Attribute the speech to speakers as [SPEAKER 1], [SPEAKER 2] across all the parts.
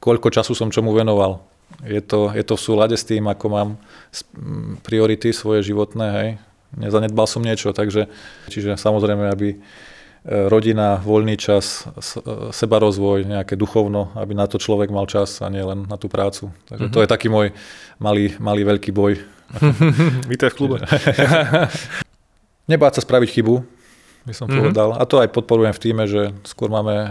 [SPEAKER 1] koľko času som čomu venoval. Je to, je to v súlade s tým, ako mám priority svoje životné, hej. Nezanedbal som niečo, takže čiže samozrejme, aby e, rodina, voľný čas, e, seba rozvoj, nejaké duchovno, aby na to človek mal čas a nie len na tú prácu. Takže mm-hmm. to je taký môj malý, malý veľký boj.
[SPEAKER 2] Vítaj v klube.
[SPEAKER 1] Nebáť sa spraviť chybu, by som mm-hmm. povedal. A to aj podporujem v týme, že skôr máme e,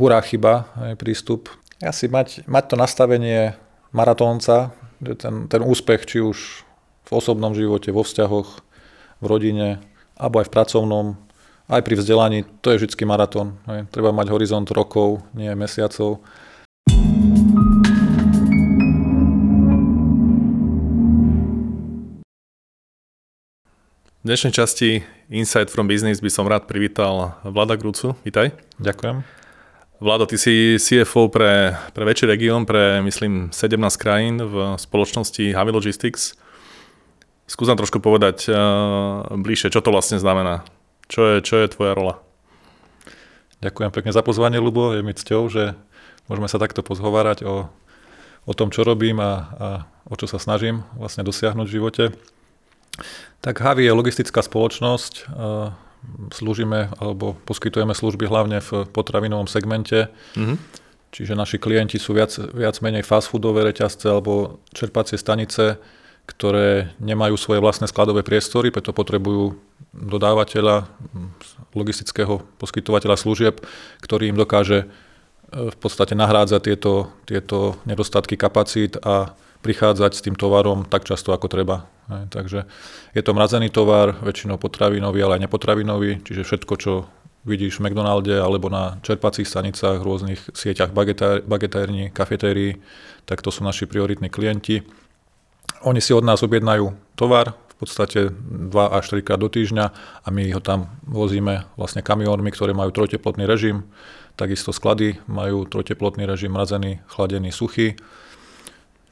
[SPEAKER 1] hurá chyba, aj prístup. Asi mať, mať to nastavenie maratónca, že ten, ten úspech, či už v osobnom živote, vo vzťahoch, v rodine, alebo aj v pracovnom, aj pri vzdelaní, to je vždy maratón. Treba mať horizont rokov, nie mesiacov.
[SPEAKER 2] V dnešnej časti Insight from Business by som rád privítal Vlada Grúcu. Vítaj.
[SPEAKER 1] Ďakujem.
[SPEAKER 2] Vlado, ty si CFO pre, pre väčší región, pre myslím 17 krajín v spoločnosti Havi Logistics. Skús nám trošku povedať uh, bližšie, čo to vlastne znamená. Čo je, čo je tvoja rola?
[SPEAKER 1] Ďakujem pekne za pozvanie, Lubo. Je mi cťou, že môžeme sa takto pozhovárať o, o tom, čo robím a, a o čo sa snažím vlastne dosiahnuť v živote. Tak Havi je logistická spoločnosť. Slúžime alebo poskytujeme služby hlavne v potravinovom segmente. Mm-hmm. Čiže naši klienti sú viac, viac menej fast foodové reťazce alebo čerpacie stanice, ktoré nemajú svoje vlastné skladové priestory, preto potrebujú dodávateľa, logistického poskytovateľa služieb, ktorý im dokáže e, v podstate nahrádzať tieto, tieto nedostatky kapacít a prichádzať s tým tovarom tak často, ako treba. Takže je to mrazený tovar, väčšinou potravinový, ale aj nepotravinový, čiže všetko, čo vidíš v McDonalde alebo na čerpacích stanicách, rôznych sieťach bagetérní, kafetérií, tak to sú naši prioritní klienti. Oni si od nás objednajú tovar, v podstate 2 až 4 krát do týždňa a my ho tam vozíme vlastne kamionmi, ktoré majú trojteplotný režim, takisto sklady majú trojteplotný režim, mrazený, chladený, suchý.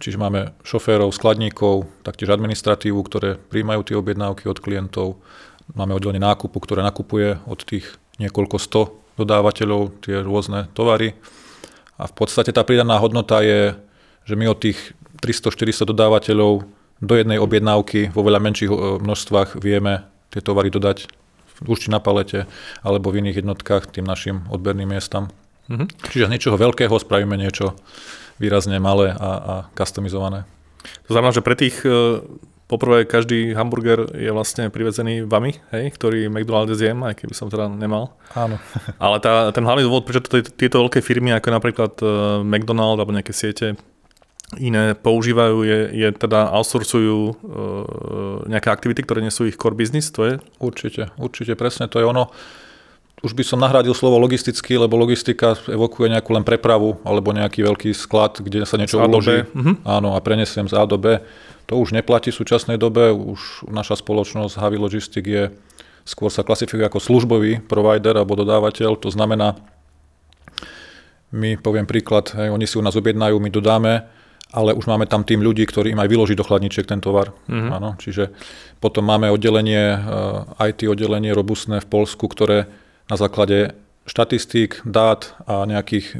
[SPEAKER 1] Čiže máme šoférov, skladníkov, taktiež administratívu, ktoré príjmajú tie objednávky od klientov. Máme oddelenie nákupu, ktoré nakupuje od tých niekoľko sto dodávateľov tie rôzne tovary. A v podstate tá pridaná hodnota je, že my od tých 300-400 dodávateľov do jednej objednávky vo veľa menších e, množstvách vieme tie tovary dodať už či na palete alebo v iných jednotkách tým našim odberným miestam. Mm-hmm. Čiže z niečoho veľkého spravíme niečo výrazne malé a, a customizované.
[SPEAKER 2] To znamená, že pre tých e, Poprvé, každý hamburger je vlastne privezený vami, hej, ktorý McDonald's zjem, aj keby som teda nemal.
[SPEAKER 1] Áno.
[SPEAKER 2] Ale tá, ten hlavný dôvod, prečo to, tieto veľké firmy, ako napríklad e, McDonald's alebo nejaké siete, iné používajú, je, je teda outsourcujú e, nejaké aktivity, ktoré nie sú ich core business, to je?
[SPEAKER 1] Určite, určite, presne, to je ono. Už by som nahradil slovo logistický, lebo logistika evokuje nejakú len prepravu alebo nejaký veľký sklad, kde sa niečo uloží. Uh-huh. Áno, a prenesiem z A do B. To už neplatí v súčasnej dobe, už naša spoločnosť Havi Logistic je skôr sa klasifikuje ako službový provider alebo dodávateľ, to znamená, my poviem príklad, hej, oni si u nás objednajú, my dodáme, ale už máme tam tým ľudí, ktorí im aj vyloží do chladničiek ten tovar. Mm-hmm. Áno, čiže potom máme oddelenie, eh, IT oddelenie robustné v Polsku, ktoré na základe štatistík, dát a nejakých e,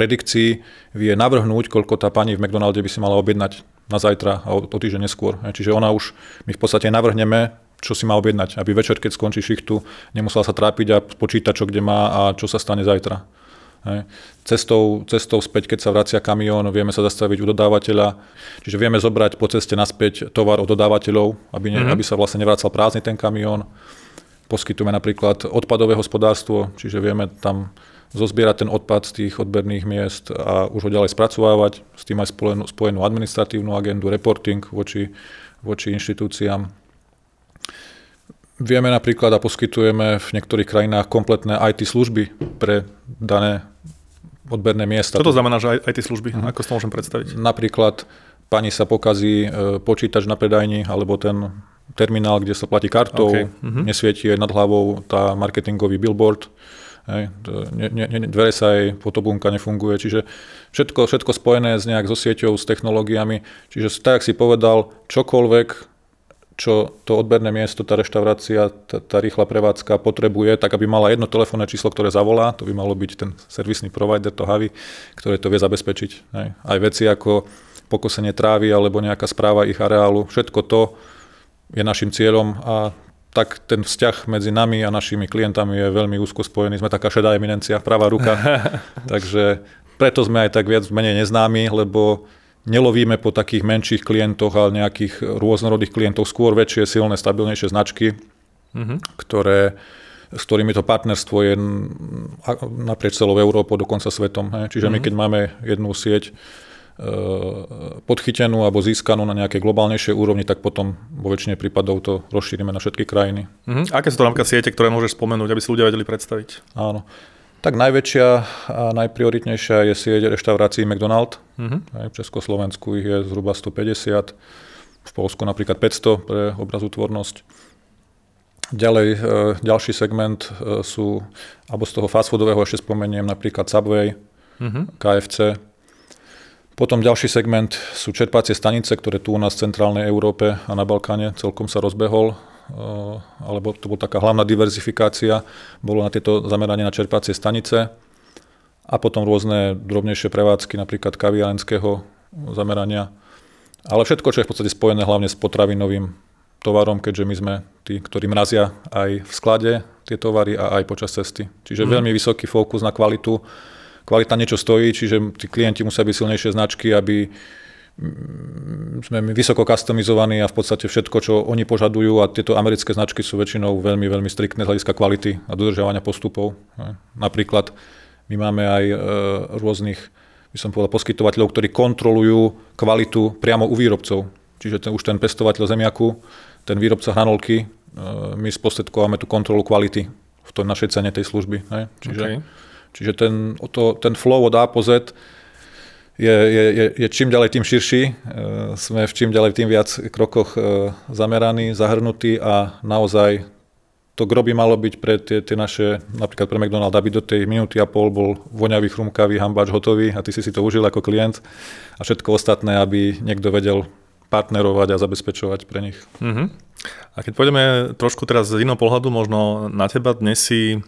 [SPEAKER 1] predikcií vie navrhnúť, koľko tá pani v McDonalde by si mala objednať na zajtra a o, o týždeň neskôr. Čiže ona už, my v podstate navrhneme, čo si má objednať, aby večer, keď skončí šichtu, nemusela sa trápiť a počítať, čo kde má a čo sa stane zajtra. Hej. Cestou, cestou späť, keď sa vracia kamión, vieme sa zastaviť u dodávateľa, čiže vieme zobrať po ceste naspäť tovar od dodávateľov, aby, ne, mm-hmm. aby sa vlastne nevracal prázdny ten kamión. Poskytujeme napríklad odpadové hospodárstvo, čiže vieme tam zozbierať ten odpad z tých odberných miest a už ho ďalej spracovávať, s tým aj spojenú, spojenú administratívnu agendu, reporting voči, voči inštitúciám. Vieme napríklad a poskytujeme v niektorých krajinách kompletné IT služby pre dané odberné miesta.
[SPEAKER 2] Čo to znamená, že tie služby? Uh-huh. Ako si to môžem predstaviť?
[SPEAKER 1] Napríklad pani sa pokazí e, počítač na predajni alebo ten terminál, kde sa platí kartou, okay. uh-huh. nesvieti nad hlavou tá marketingový billboard, hej, ne, ne, ne, dvere sa aj, fotobunka nefunguje, čiže všetko, všetko spojené s nejak so sieťou, s technológiami, čiže tak, si povedal, čokoľvek, čo to odberné miesto, tá reštaurácia, tá, tá rýchla prevádzka potrebuje, tak aby mala jedno telefónne číslo, ktoré zavolá, to by malo byť ten servisný provider, to Havi, ktoré to vie zabezpečiť. Hej. Aj veci ako pokosenie trávy alebo nejaká správa ich areálu, všetko to je našim cieľom a tak ten vzťah medzi nami a našimi klientami je veľmi úzko spojený. Sme taká šedá eminencia, pravá ruka. Takže preto sme aj tak viac menej neznámi, lebo nelovíme po takých menších klientoch, ale nejakých rôznorodých klientov, skôr väčšie, silné, stabilnejšie značky, mm-hmm. ktoré, s ktorými to partnerstvo je naprieč celou Európou, dokonca svetom. He. Čiže mm-hmm. my keď máme jednu sieť, podchytenú alebo získanú na nejakej globálnejšej úrovni, tak potom vo väčšine prípadov to rozšírime na všetky krajiny.
[SPEAKER 2] Uh-huh. Aké sú to napríklad siete, ktoré môžeš spomenúť, aby si ľudia vedeli predstaviť?
[SPEAKER 1] Áno. Tak najväčšia a najprioritnejšia je sieť reštaurácií McDonald. Uh-huh. v Československu ich je zhruba 150, v Polsku napríklad 500 pre obrazotvornosť. Ďalej, e, ďalší segment e, sú, alebo z toho fast foodového ešte spomeniem napríklad Subway, uh-huh. KFC, potom ďalší segment sú čerpacie stanice, ktoré tu u nás v centrálnej Európe a na Balkáne celkom sa rozbehol, eh, alebo to bola taká hlavná diverzifikácia, bolo na tieto zameranie na čerpacie stanice a potom rôzne drobnejšie prevádzky, napríklad kaviarenského zamerania. Ale všetko, čo je v podstate spojené hlavne s potravinovým tovarom, keďže my sme tí, ktorí mrazia aj v sklade tie tovary a aj počas cesty. Čiže mm. veľmi vysoký fokus na kvalitu kvalita niečo stojí, čiže tí klienti musia byť silnejšie značky, aby mm, sme vysoko customizovaní a v podstate všetko, čo oni požadujú a tieto americké značky sú väčšinou veľmi, veľmi striktné z hľadiska kvality a dodržiavania postupov. Napríklad my máme aj e, rôznych, by som povedal, poskytovateľov, ktorí kontrolujú kvalitu priamo u výrobcov. Čiže ten, už ten pestovateľ zemiaku, ten výrobca hranolky, e, my spostredkováme tú kontrolu kvality v tej našej cene tej služby. Čiže okay Čiže ten, to, ten flow od A po Z je, je, je, je čím ďalej tým širší. E, sme v čím ďalej tým viac krokoch e, zameraní, zahrnutí a naozaj to gro by malo byť pre tie, tie naše, napríklad pre McDonald, aby do tej minúty a pol bol voňavý, chrumkavý hambáč hotový a ty si si to užil ako klient a všetko ostatné, aby niekto vedel partnerovať a zabezpečovať pre nich. Uh-huh.
[SPEAKER 2] A keď pôjdeme trošku teraz z iného pohľadu, možno na teba dnes si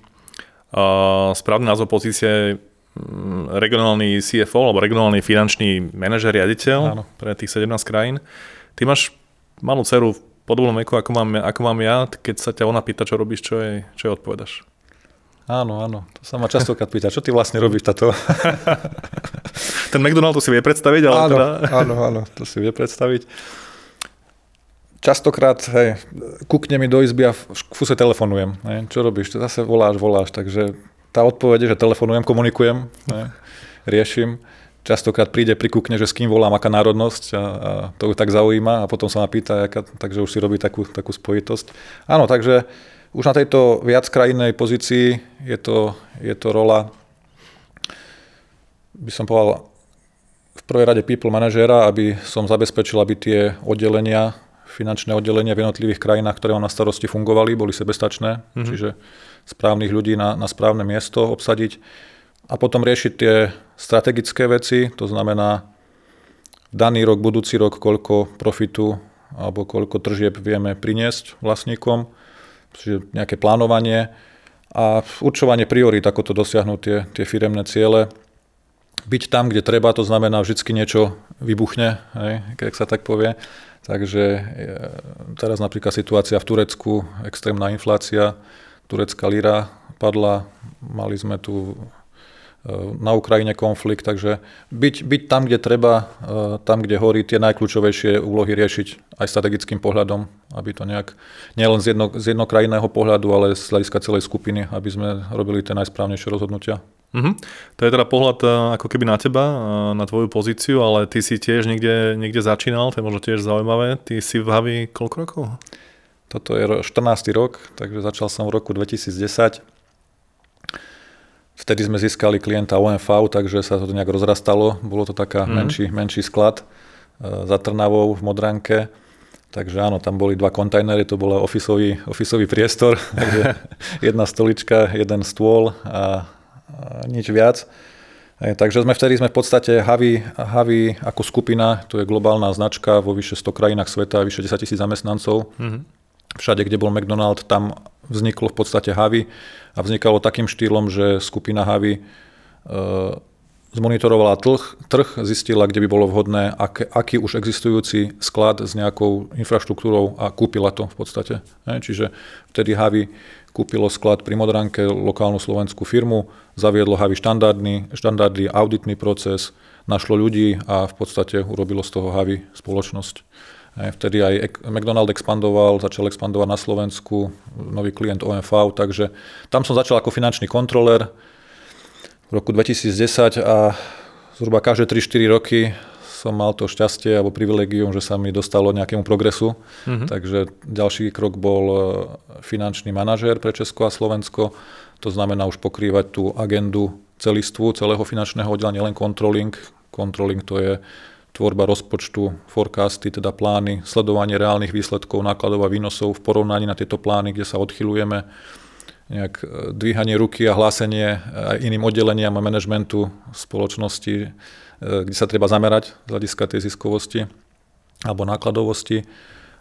[SPEAKER 2] správny názov pozície mm, regionálny CFO alebo regionálny finančný manažer, riaditeľ Áno. pre tých 17 krajín. Ty máš malú dceru v podobnom veku, ako mám, ako mám ja, keď sa ťa ona pýta, čo robíš, čo jej, čo jej odpovedaš?
[SPEAKER 1] Áno, áno. To sa ma častokrát pýta, čo ty vlastne robíš táto?
[SPEAKER 2] Ten McDonald to si vie predstaviť, ale
[SPEAKER 1] áno,
[SPEAKER 2] teda...
[SPEAKER 1] áno, áno, to si vie predstaviť častokrát, hej, kúkne mi do izby a v fuse telefonujem. Hej, čo robíš? Zase voláš, voláš. Takže tá odpoveď je, že telefonujem, komunikujem, hej, riešim. Častokrát príde, prikúkne, že s kým volám, aká národnosť a, a to ju tak zaujíma a potom sa ma pýta, aká, takže už si robí takú, takú spojitosť. Áno, takže už na tejto viac krajinnej pozícii je to, je to rola, by som povedal, v prvej rade people manažéra, aby som zabezpečil, aby tie oddelenia finančné oddelenia v jednotlivých krajinách, ktoré mám na starosti, fungovali, boli sebestačné, mm-hmm. čiže správnych ľudí na, na správne miesto obsadiť a potom riešiť tie strategické veci, to znamená daný rok, budúci rok, koľko profitu alebo koľko tržieb vieme priniesť vlastníkom, čiže nejaké plánovanie a určovanie priorít, ako to dosiahnuť tie, tie firemné ciele. Byť tam, kde treba, to znamená vždy niečo vybuchne, hej, keď sa tak povie. Takže e, teraz napríklad situácia v Turecku, extrémna inflácia, turecká lira padla, mali sme tu e, na Ukrajine konflikt, takže byť, byť tam, kde treba, e, tam, kde horí, tie najkľúčovejšie úlohy riešiť aj strategickým pohľadom, aby to nejak, nielen z, jedno, z jednokrajinného pohľadu, ale z hľadiska celej skupiny, aby sme robili tie najsprávnejšie rozhodnutia.
[SPEAKER 2] Uh-huh. To je teda pohľad uh, ako keby na teba, uh, na tvoju pozíciu, ale ty si tiež niekde, niekde začínal, to je možno tiež zaujímavé. Ty si v Havi koľko rokov?
[SPEAKER 1] Toto je 14. rok, takže začal som v roku 2010. Vtedy sme získali klienta OMV, takže sa to nejak rozrastalo. Bolo to taká uh-huh. menší, menší sklad uh, za Trnavou v Modranke. Takže áno, tam boli dva kontajnery, to bol ofisový, ofisový priestor, takže jedna stolička, jeden stôl a nič viac. Takže sme vtedy sme v podstate Havi, Havi ako skupina, to je globálna značka vo vyše 100 krajinách sveta, vyše 10 tisíc zamestnancov. Mm-hmm. Všade, kde bol McDonald, tam vzniklo v podstate Havi a vznikalo takým štýlom, že skupina Havi e, zmonitorovala trh, trh, zistila, kde by bolo vhodné, ak, aký už existujúci sklad s nejakou infraštruktúrou a kúpila to v podstate. Čiže vtedy Havi kúpilo sklad pri Modranke, lokálnu slovenskú firmu, zaviedlo Havi štandardný, štandardný auditný proces, našlo ľudí a v podstate urobilo z toho Havi spoločnosť. Vtedy aj McDonald expandoval, začal expandovať na Slovensku, nový klient OMV, takže tam som začal ako finančný kontroler roku 2010 a zhruba každé 3-4 roky som mal to šťastie alebo privilegium, že sa mi dostalo nejakému progresu. Mm-hmm. Takže ďalší krok bol e, finančný manažér pre Česko a Slovensko. To znamená už pokrývať tú agendu celistvu celého finančného oddelenia, nielen controlling. Controlling to je tvorba rozpočtu, forecasty, teda plány, sledovanie reálnych výsledkov, nákladov a výnosov v porovnaní na tieto plány, kde sa odchylujeme nejak e, dvíhanie ruky a hlásenie aj iným oddeleniam a manažmentu spoločnosti E, kde sa treba zamerať z hľadiska tej ziskovosti alebo nákladovosti.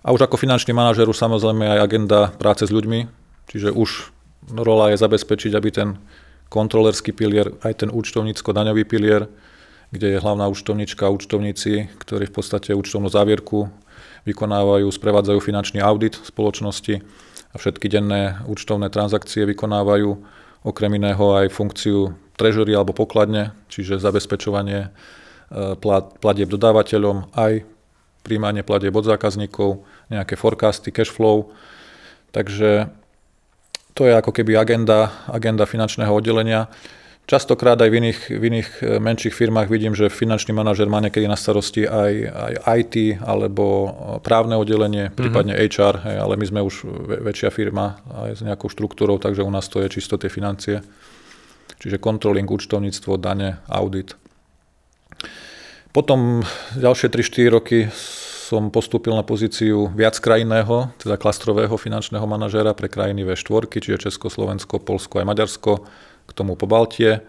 [SPEAKER 1] A už ako finančný manažer už samozrejme aj agenda práce s ľuďmi, čiže už rola je zabezpečiť, aby ten kontrolerský pilier, aj ten účtovnícko-daňový pilier, kde je hlavná účtovníčka a účtovníci, ktorí v podstate účtovnú závierku vykonávajú, sprevádzajú finančný audit spoločnosti a všetky denné účtovné transakcie vykonávajú okrem iného aj funkciu treasury alebo pokladne, čiže zabezpečovanie e, platieb dodávateľom, aj príjmanie platieb od zákazníkov, nejaké forecasty, cash flow. Takže to je ako keby agenda, agenda finančného oddelenia. Častokrát aj v iných, v iných e, menších firmách vidím, že finančný manažer má niekedy na starosti aj, aj IT alebo e, právne oddelenie, mm-hmm. prípadne HR, hej, ale my sme už väčšia firma aj s nejakou štruktúrou, takže u nás to je čisto tie financie. Čiže controlling, účtovníctvo, dane, audit. Potom ďalšie 3-4 roky som postúpil na pozíciu viac krajinného, teda klastrového finančného manažéra pre krajiny V4, čiže Česko, Slovensko, Polsko aj Maďarsko, k tomu po Baltie.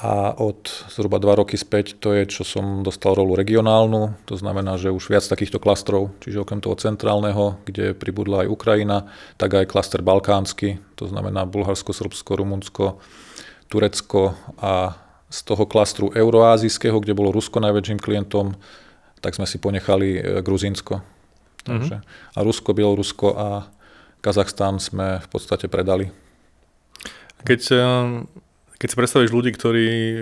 [SPEAKER 1] A od zhruba 2 roky späť to je, čo som dostal rolu regionálnu, to znamená, že už viac takýchto klastrov, čiže okrem toho centrálneho, kde pribudla aj Ukrajina, tak aj klaster balkánsky, to znamená Bulharsko, Srbsko, Rumunsko, Turecko a z toho klastru euroázijského, kde bolo Rusko najväčším klientom, tak sme si ponechali e, Gruzínsko. Takže, mm-hmm. A Rusko, Bielorusko a Kazachstán sme v podstate predali.
[SPEAKER 2] Keď keď si predstavíš ľudí, ktorí e,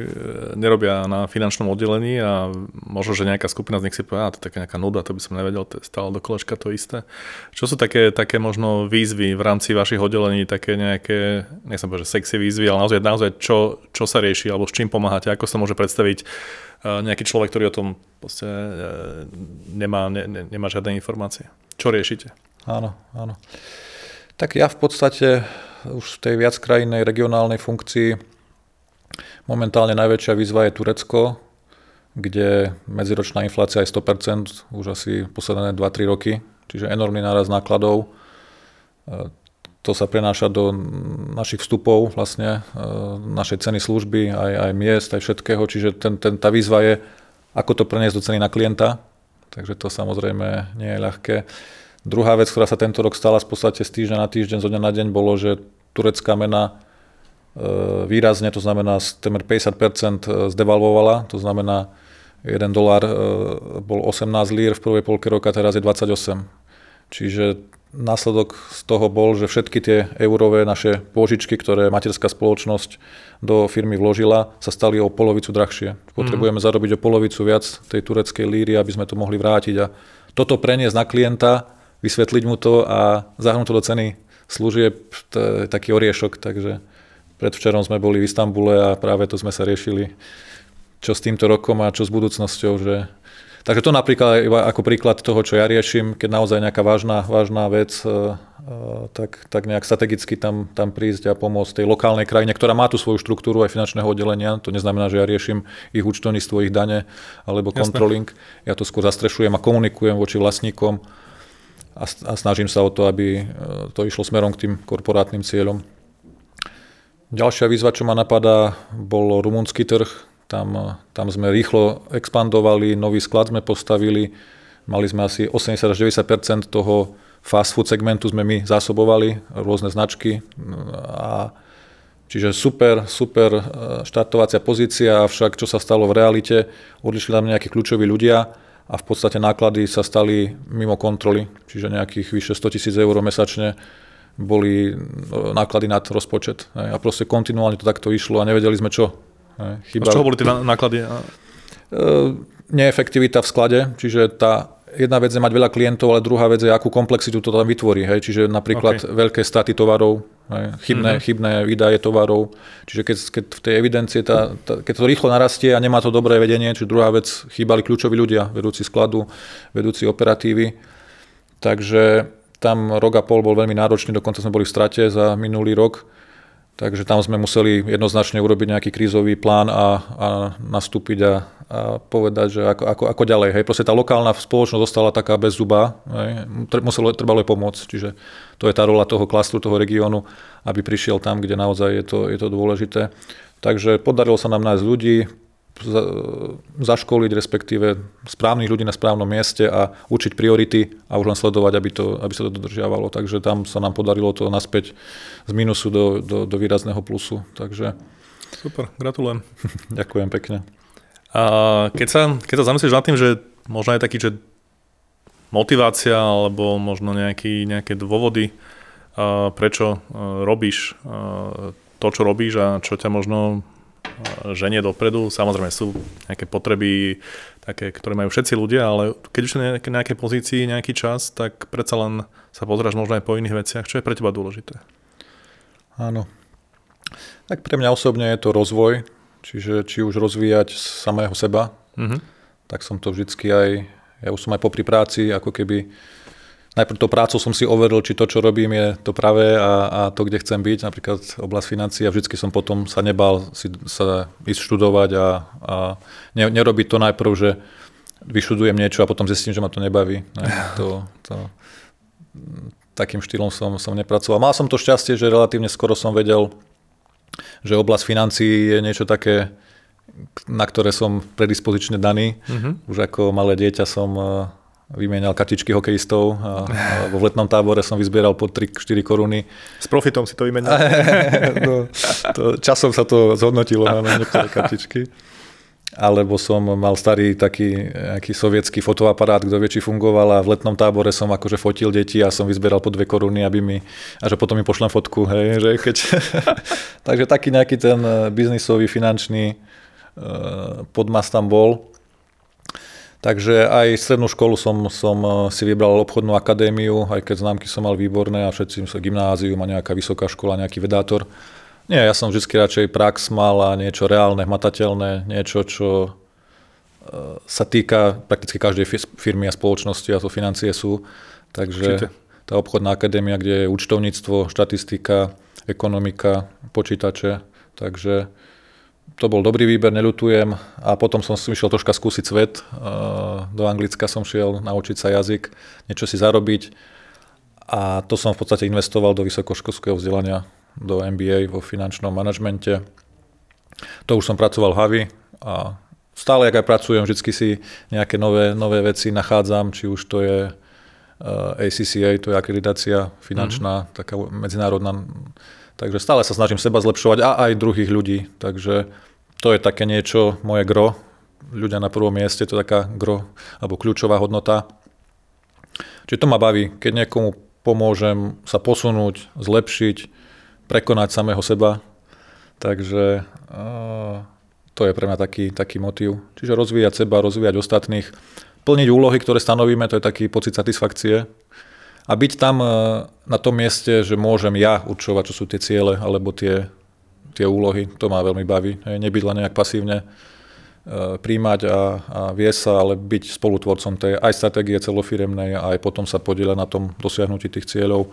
[SPEAKER 2] nerobia na finančnom oddelení a možno, že nejaká skupina z nich si povie, to je taká nejaká nuda, to by som nevedel, to je stále do kolečka to isté. Čo sú také, také možno výzvy v rámci vašich oddelení, také nejaké, nechcem povedať, že sexy výzvy, ale naozaj, naozaj čo, čo sa rieši, alebo s čím pomáhate, ako sa môže predstaviť e, nejaký človek, ktorý o tom proste e, nemá, ne, nemá žiadne informácie. Čo riešite?
[SPEAKER 1] Áno, áno. Tak ja v podstate už v tej viackrajinnej regionálnej funkcii Momentálne najväčšia výzva je Turecko, kde medziročná inflácia je 100%, už asi posledné 2-3 roky, čiže enormný náraz nákladov. E, to sa prenáša do našich vstupov, vlastne, e, našej ceny služby, aj, aj miest, aj všetkého, čiže ten, ten, tá výzva je, ako to preniesť do ceny na klienta, takže to samozrejme nie je ľahké. Druhá vec, ktorá sa tento rok stala v podstate z týždňa na týždeň, zo dňa na deň, bolo, že turecká mena E, výrazne, to znamená temer 50% e, zdevalvovala, to znamená 1 dolár e, bol 18 lír v prvej polke roka, teraz je 28. Čiže následok z toho bol, že všetky tie eurové naše pôžičky, ktoré materská spoločnosť do firmy vložila, sa stali o polovicu drahšie. Potrebujeme mm. zarobiť o polovicu viac tej tureckej líry, aby sme to mohli vrátiť. A toto preniesť na klienta, vysvetliť mu to a zahrnúť to do ceny služieb, taký oriešok, takže Predvčerom sme boli v Istambule a práve to sme sa riešili, čo s týmto rokom a čo s budúcnosťou. Že... Takže to napríklad iba ako príklad toho, čo ja riešim, keď naozaj nejaká vážna, vážna vec, e, e, tak, tak nejak strategicky tam, tam prísť a pomôcť tej lokálnej krajine, ktorá má tú svoju štruktúru aj finančného oddelenia. To neznamená, že ja riešim ich účtovníctvo, ich dane alebo controlling. Ja to skôr zastrešujem a komunikujem voči vlastníkom a, snažím sa o to, aby e, to išlo smerom k tým korporátnym cieľom. Ďalšia výzva, čo ma napadá, bol rumunský trh. Tam, tam sme rýchlo expandovali, nový sklad sme postavili, mali sme asi 80 až 90% toho fast food segmentu sme my zásobovali, rôzne značky. A čiže super, super e, štartovacia pozícia, avšak čo sa stalo v realite, odišli tam nejakí kľúčoví ľudia a v podstate náklady sa stali mimo kontroly, čiže nejakých vyše 100 tisíc eur mesačne boli e, náklady nad rozpočet. A proste kontinuálne to takto išlo a nevedeli sme čo.
[SPEAKER 2] Chýbali. Z čoho boli tie náklady? E,
[SPEAKER 1] neefektivita v sklade, čiže tá jedna vec je mať veľa klientov, ale druhá vec je, akú komplexitu to tam vytvorí. Hej? Čiže napríklad okay. veľké staty tovarov, hej? Chybné, mm-hmm. chybné výdaje tovarov. Čiže keď, keď v tej evidencie, tá, tá, keď to rýchlo narastie a nemá to dobré vedenie, čiže druhá vec, chýbali kľúčoví ľudia, vedúci skladu, vedúci operatívy. Takže tam rok a pol bol veľmi náročný, dokonca sme boli v strate za minulý rok. Takže tam sme museli jednoznačne urobiť nejaký krízový plán a, a nastúpiť a, a povedať, že ako, ako, ako ďalej. Hej. Proste tá lokálna spoločnosť zostala taká bez zuba, hej. Muselo, trebalo pomôcť. Čiže to je tá rola toho klastru, toho regiónu, aby prišiel tam, kde naozaj je to, je to dôležité. Takže podarilo sa nám nájsť ľudí, zaškoliť, respektíve správnych ľudí na správnom mieste a učiť priority a už len sledovať, aby, to, aby sa to dodržiavalo. Takže tam sa nám podarilo to naspäť z minusu do, do, do výrazného plusu. Takže...
[SPEAKER 2] Super, gratulujem.
[SPEAKER 1] Ďakujem pekne.
[SPEAKER 2] A keď sa, keď sa zamyslíš nad tým, že možno je taký, že motivácia alebo možno nejaký, nejaké dôvody, prečo robíš to, čo robíš a čo ťa možno ženie dopredu. Samozrejme sú nejaké potreby, také, ktoré majú všetci ľudia, ale keď už na nejakej pozícii nejaký čas, tak predsa len sa pozráš možno aj po iných veciach. Čo je pre teba dôležité?
[SPEAKER 1] Áno. Tak pre mňa osobne je to rozvoj, čiže či už rozvíjať samého seba, mm-hmm. tak som to vždycky aj, ja už som aj popri práci, ako keby najprv to prácou som si overil, či to, čo robím, je to pravé a, a to, kde chcem byť, napríklad oblasť financií a vždycky som potom sa nebal si, sa ísť študovať a, a ne, nerobiť to najprv, že vyštudujem niečo a potom zistím, že ma to nebaví. Ne, to, to, takým štýlom som, som nepracoval. Mal som to šťastie, že relatívne skoro som vedel, že oblasť financií je niečo také, na ktoré som predispozične daný. Mm-hmm. Už ako malé dieťa som vymienial kartičky hokejistov a, a vo letnom tábore som vyzbieral po 3-4 koruny.
[SPEAKER 2] S profitom si to vymenil?
[SPEAKER 1] no, to, časom sa to zhodnotilo na niektoré kartičky. Alebo som mal starý taký nejaký sovietský fotoaparát, kto vie, či fungoval a v letnom tábore som akože fotil deti a som vyzbieral po dve koruny, aby mi, a že potom mi pošlem fotku, hej, že keď... Takže taký nejaký ten biznisový, finančný uh, podmas tam bol. Takže aj strednú školu som, som eh, si vybral obchodnú akadémiu, aj keď známky som mal výborné a všetci sa gymnázium a nejaká vysoká škola, nejaký vedátor. Nie, ja som vždy radšej prax mal a niečo reálne, hmatateľné, niečo, čo eh, sa týka prakticky každej firmy a spoločnosti a to financie sú. Takže tá obchodná akadémia, kde je účtovníctvo, štatistika, ekonomika, počítače. Takže to bol dobrý výber, neľutujem. A potom som si išiel troška skúsiť svet. Do Anglicka som šiel naučiť sa jazyk, niečo si zarobiť. A to som v podstate investoval do vysokoškolského vzdelania, do MBA vo finančnom manažmente. To už som pracoval v Havi a stále, ak aj pracujem, vždy si nejaké nové, nové veci nachádzam, či už to je ACCA, to je akreditácia finančná, mm-hmm. taká medzinárodná Takže stále sa snažím seba zlepšovať a aj druhých ľudí. Takže to je také niečo, moje gro. Ľudia na prvom mieste, to je taká gro alebo kľúčová hodnota. Čiže to ma baví, keď niekomu pomôžem sa posunúť, zlepšiť, prekonať samého seba. Takže to je pre mňa taký, taký motiv. Čiže rozvíjať seba, rozvíjať ostatných, plniť úlohy, ktoré stanovíme, to je taký pocit satisfakcie a byť tam e, na tom mieste, že môžem ja určovať, čo sú tie ciele alebo tie, tie úlohy, to ma veľmi baví. Nebyť len nejak pasívne e, príjmať a, a viesť sa, ale byť spolutvorcom tej aj stratégie celofiremnej a aj potom sa podieľať na tom dosiahnutí tých cieľov.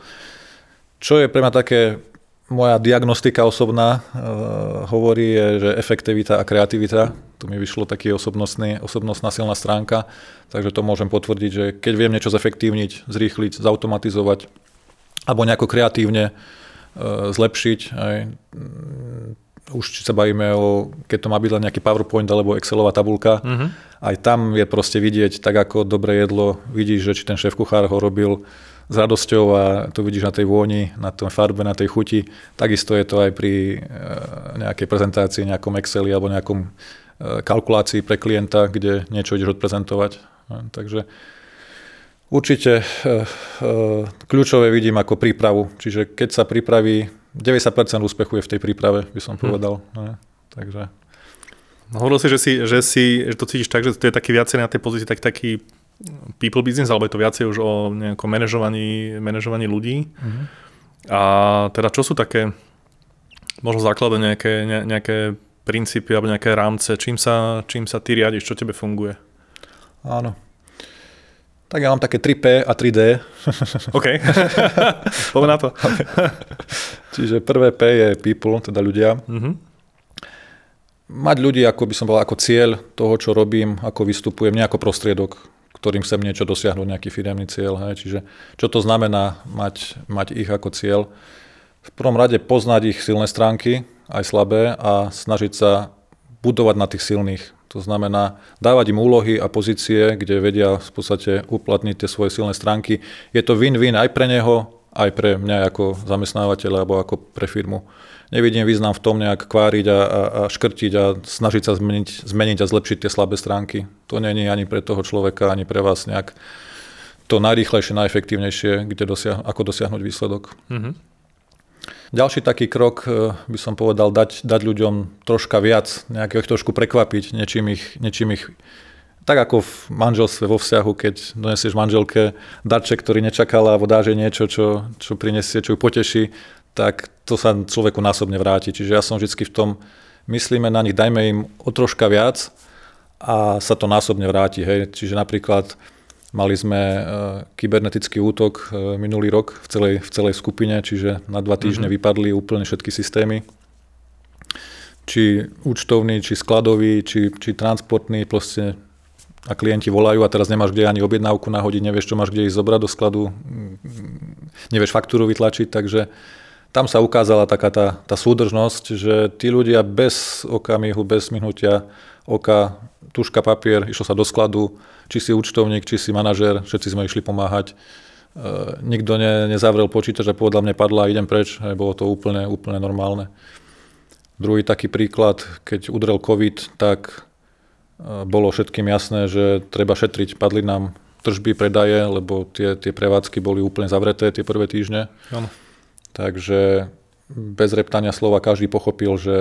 [SPEAKER 1] Čo je pre mňa také moja diagnostika osobná uh, hovorí, je, že efektivita a kreativita, tu mi vyšlo taký osobnostný, osobnostná silná stránka, takže to môžem potvrdiť, že keď viem niečo zefektívniť, zrýchliť, zautomatizovať alebo nejako kreatívne zlepšiť. Aj, už či sa bavíme o, keď to má byť len nejaký PowerPoint alebo Excelová tabulka, uh-huh. aj tam je proste vidieť, tak ako dobré jedlo, vidíš, že či ten šéf kuchár ho robil s radosťou a to vidíš na tej vôni, na tom farbe, na tej chuti. Takisto je to aj pri e, nejakej prezentácii, nejakom Exceli alebo nejakom e, kalkulácii pre klienta, kde niečo ideš odprezentovať. No, takže určite e, kľúčové vidím ako prípravu. Čiže keď sa pripraví 90% úspechu je v tej príprave, by som hm. povedal. Hm. Ne? Takže...
[SPEAKER 2] No, hovoril si že, si, že si, že to cítiš tak, že to je taký viacej na tej pozícii, tak, taký people business, alebo je to viacej už o nejakom manažovaní, manažovaní ľudí. Uh-huh. A teda čo sú také možno základné nejaké, ne, nejaké princípy alebo nejaké rámce, čím sa, čím sa ty riadiš, čo tebe funguje?
[SPEAKER 1] Áno. Tak ja mám také 3P a 3D.
[SPEAKER 2] OK, poďme na to.
[SPEAKER 1] Čiže prvé P je people, teda ľudia. Mm-hmm. Mať ľudí, ako by som povedal, ako cieľ toho, čo robím, ako vystupujem, nie ako prostriedok, ktorým chcem niečo dosiahnuť, nejaký firemný cieľ. Hej. Čiže čo to znamená mať, mať ich ako cieľ? V prvom rade poznať ich silné stránky, aj slabé a snažiť sa budovať na tých silných. To znamená dávať im úlohy a pozície, kde vedia v podstate uplatniť tie svoje silné stránky. Je to win-win aj pre neho, aj pre mňa ako zamestnávateľa alebo ako pre firmu. Nevidím význam v tom nejak kváriť a, a, a škrtiť a snažiť sa zmeniť, zmeniť a zlepšiť tie slabé stránky. To je ani pre toho človeka, ani pre vás nejak to najrýchlejšie, najefektívnejšie, kde dosiah- ako dosiahnuť výsledok. Mm-hmm. Ďalší taký krok e, by som povedal, dať, dať ľuďom troška viac, nejakého ich trošku prekvapiť, niečím ich, niečím ich tak ako v manželstve, vo vzťahu, keď donesieš manželke darček, ktorý nečakala, alebo dáže niečo, čo, čo prinesie, čo ju poteší, tak to sa človeku násobne vráti. Čiže ja som vždy v tom, myslíme na nich, dajme im o troška viac a sa to násobne vráti. Hej. Čiže napríklad Mali sme e, kybernetický útok e, minulý rok v celej, v celej skupine, čiže na dva týždne mm-hmm. vypadli úplne všetky systémy. Či účtovný, či skladový, či, či transportný, proste a klienti volajú a teraz nemáš kde ani objednávku nahodiť, nevieš, čo máš kde ísť zobrať do skladu, nevieš faktúru vytlačiť, takže tam sa ukázala taká tá, tá súdržnosť, že tí ľudia bez okamihu, bez minutia oka, tuška, papier, išlo sa do skladu, či si účtovník, či si manažer, všetci sme išli pomáhať. E, nikto ne, nezavrel počítač a povedal, mne padla idem preč. Bolo to úplne, úplne normálne. Druhý taký príklad, keď udrel COVID, tak bolo všetkým jasné, že treba šetriť. Padli nám tržby, predaje, lebo tie, tie prevádzky boli úplne zavreté tie prvé týždne. Ano. Takže bez reptania slova každý pochopil, že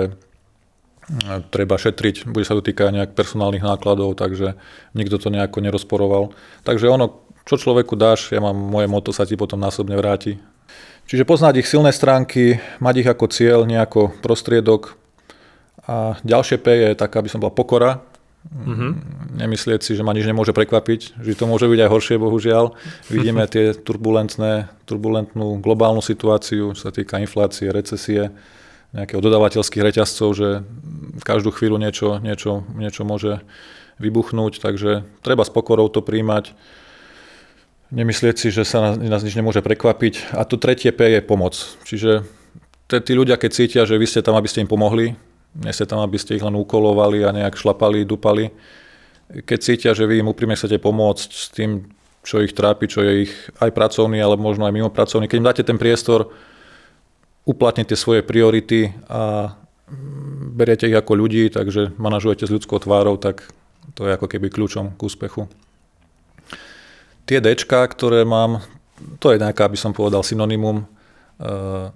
[SPEAKER 1] treba šetriť, bude sa dotýkať nejak personálnych nákladov, takže nikto to nejako nerozporoval. Takže ono, čo človeku dáš, ja mám moje moto, sa ti potom násobne vráti. Čiže poznať ich silné stránky, mať ich ako cieľ, nejako prostriedok. A ďalšie P je taká, aby som bola pokora. Mm-hmm. Nemyslieť si, že ma nič nemôže prekvapiť, že to môže byť aj horšie, bohužiaľ. Vidíme tie turbulentné, turbulentnú globálnu situáciu, čo sa týka inflácie, recesie, nejakého dodávateľských reťazcov, že každú chvíľu niečo, niečo, niečo môže vybuchnúť, takže treba s pokorou to príjmať, nemyslieť si, že sa nás nič nemôže prekvapiť. A tu tretie P je pomoc. Čiže tí ľudia, keď cítia, že vy ste tam, aby ste im pomohli, nie ste tam, aby ste ich len ukolovali a nejak šlapali, dupali, keď cítia, že vy im úprimne chcete pomôcť s tým, čo ich trápi, čo je ich aj pracovný, ale možno aj mimo pracovný, keď im dáte ten priestor, uplatniť tie svoje priority a beriete ich ako ľudí, takže manažujete s ľudskou tvárou, tak to je ako keby kľúčom k úspechu. Tie D, ktoré mám, to je nejaká, by som povedal, synonymum. Uh,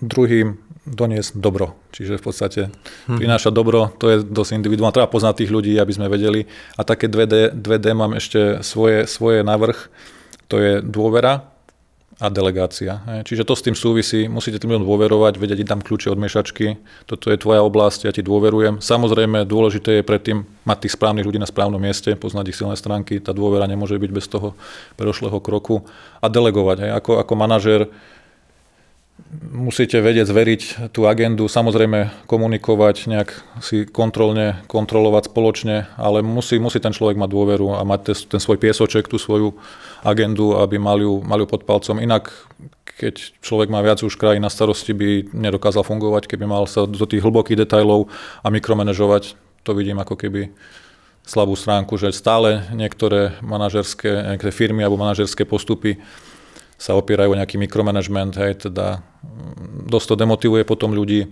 [SPEAKER 1] druhým doniesť dobro. Čiže v podstate mhm. prinášať dobro, to je dosť individuálne. Treba poznať tých ľudí, aby sme vedeli. A také 2D, 2D mám ešte svoje, svoje navrh. To je dôvera, a delegácia. Čiže to s tým súvisí, musíte tým ľuďom dôverovať, vedieť tam kľúče od miešačky, toto je tvoja oblasť, ja ti dôverujem. Samozrejme, dôležité je predtým mať tých správnych ľudí na správnom mieste, poznať ich silné stránky, tá dôvera nemôže byť bez toho predošlého kroku a delegovať. Ako, ako manažér musíte vedieť zveriť tú agendu, samozrejme komunikovať, nejak si kontrolne kontrolovať spoločne, ale musí, musí ten človek mať dôveru a mať ten svoj piesoček, tú svoju agendu, aby mal ju, mal ju pod palcom. Inak, keď človek má viac už krajín na starosti, by nedokázal fungovať, keby mal sa do tých hlbokých detajlov a mikromanežovať. To vidím ako keby slabú stránku, že stále niektoré manažerské niektoré firmy alebo manažerské postupy sa opierajú o nejaký mikromanagement, hej, teda dosť to demotivuje potom ľudí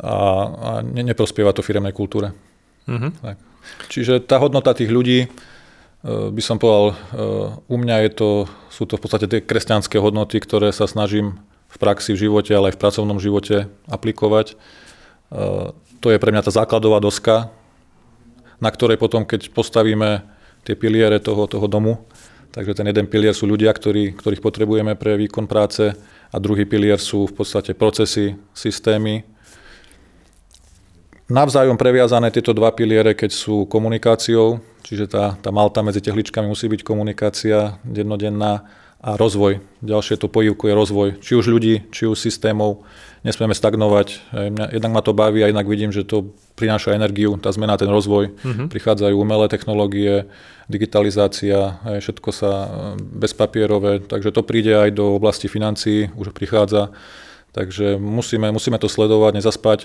[SPEAKER 1] a, a ne, neprospieva to firemnej kultúre. Mm-hmm. Tak. Čiže tá hodnota tých ľudí, e, by som povedal, e, u mňa je to, sú to v podstate tie kresťanské hodnoty, ktoré sa snažím v praxi, v živote, ale aj v pracovnom živote aplikovať. E, to je pre mňa tá základová doska, na ktorej potom, keď postavíme tie piliere toho, toho domu, Takže ten jeden pilier sú ľudia, ktorí, ktorých potrebujeme pre výkon práce a druhý pilier sú v podstate procesy, systémy. Navzájom previazané tieto dva piliere, keď sú komunikáciou, čiže tá, tá malta medzi tehličkami musí byť komunikácia dennodenná a rozvoj. Ďalšie to pojivku je rozvoj, či už ľudí, či už systémov. Nesmieme stagnovať. Jednak ma to baví a jednak vidím, že to prináša energiu, tá zmena, ten rozvoj. Uh-huh. Prichádzajú umelé technológie, digitalizácia, všetko sa e, bezpapierové, takže to príde aj do oblasti financií, už prichádza. Takže musíme, musíme to sledovať, nezaspať.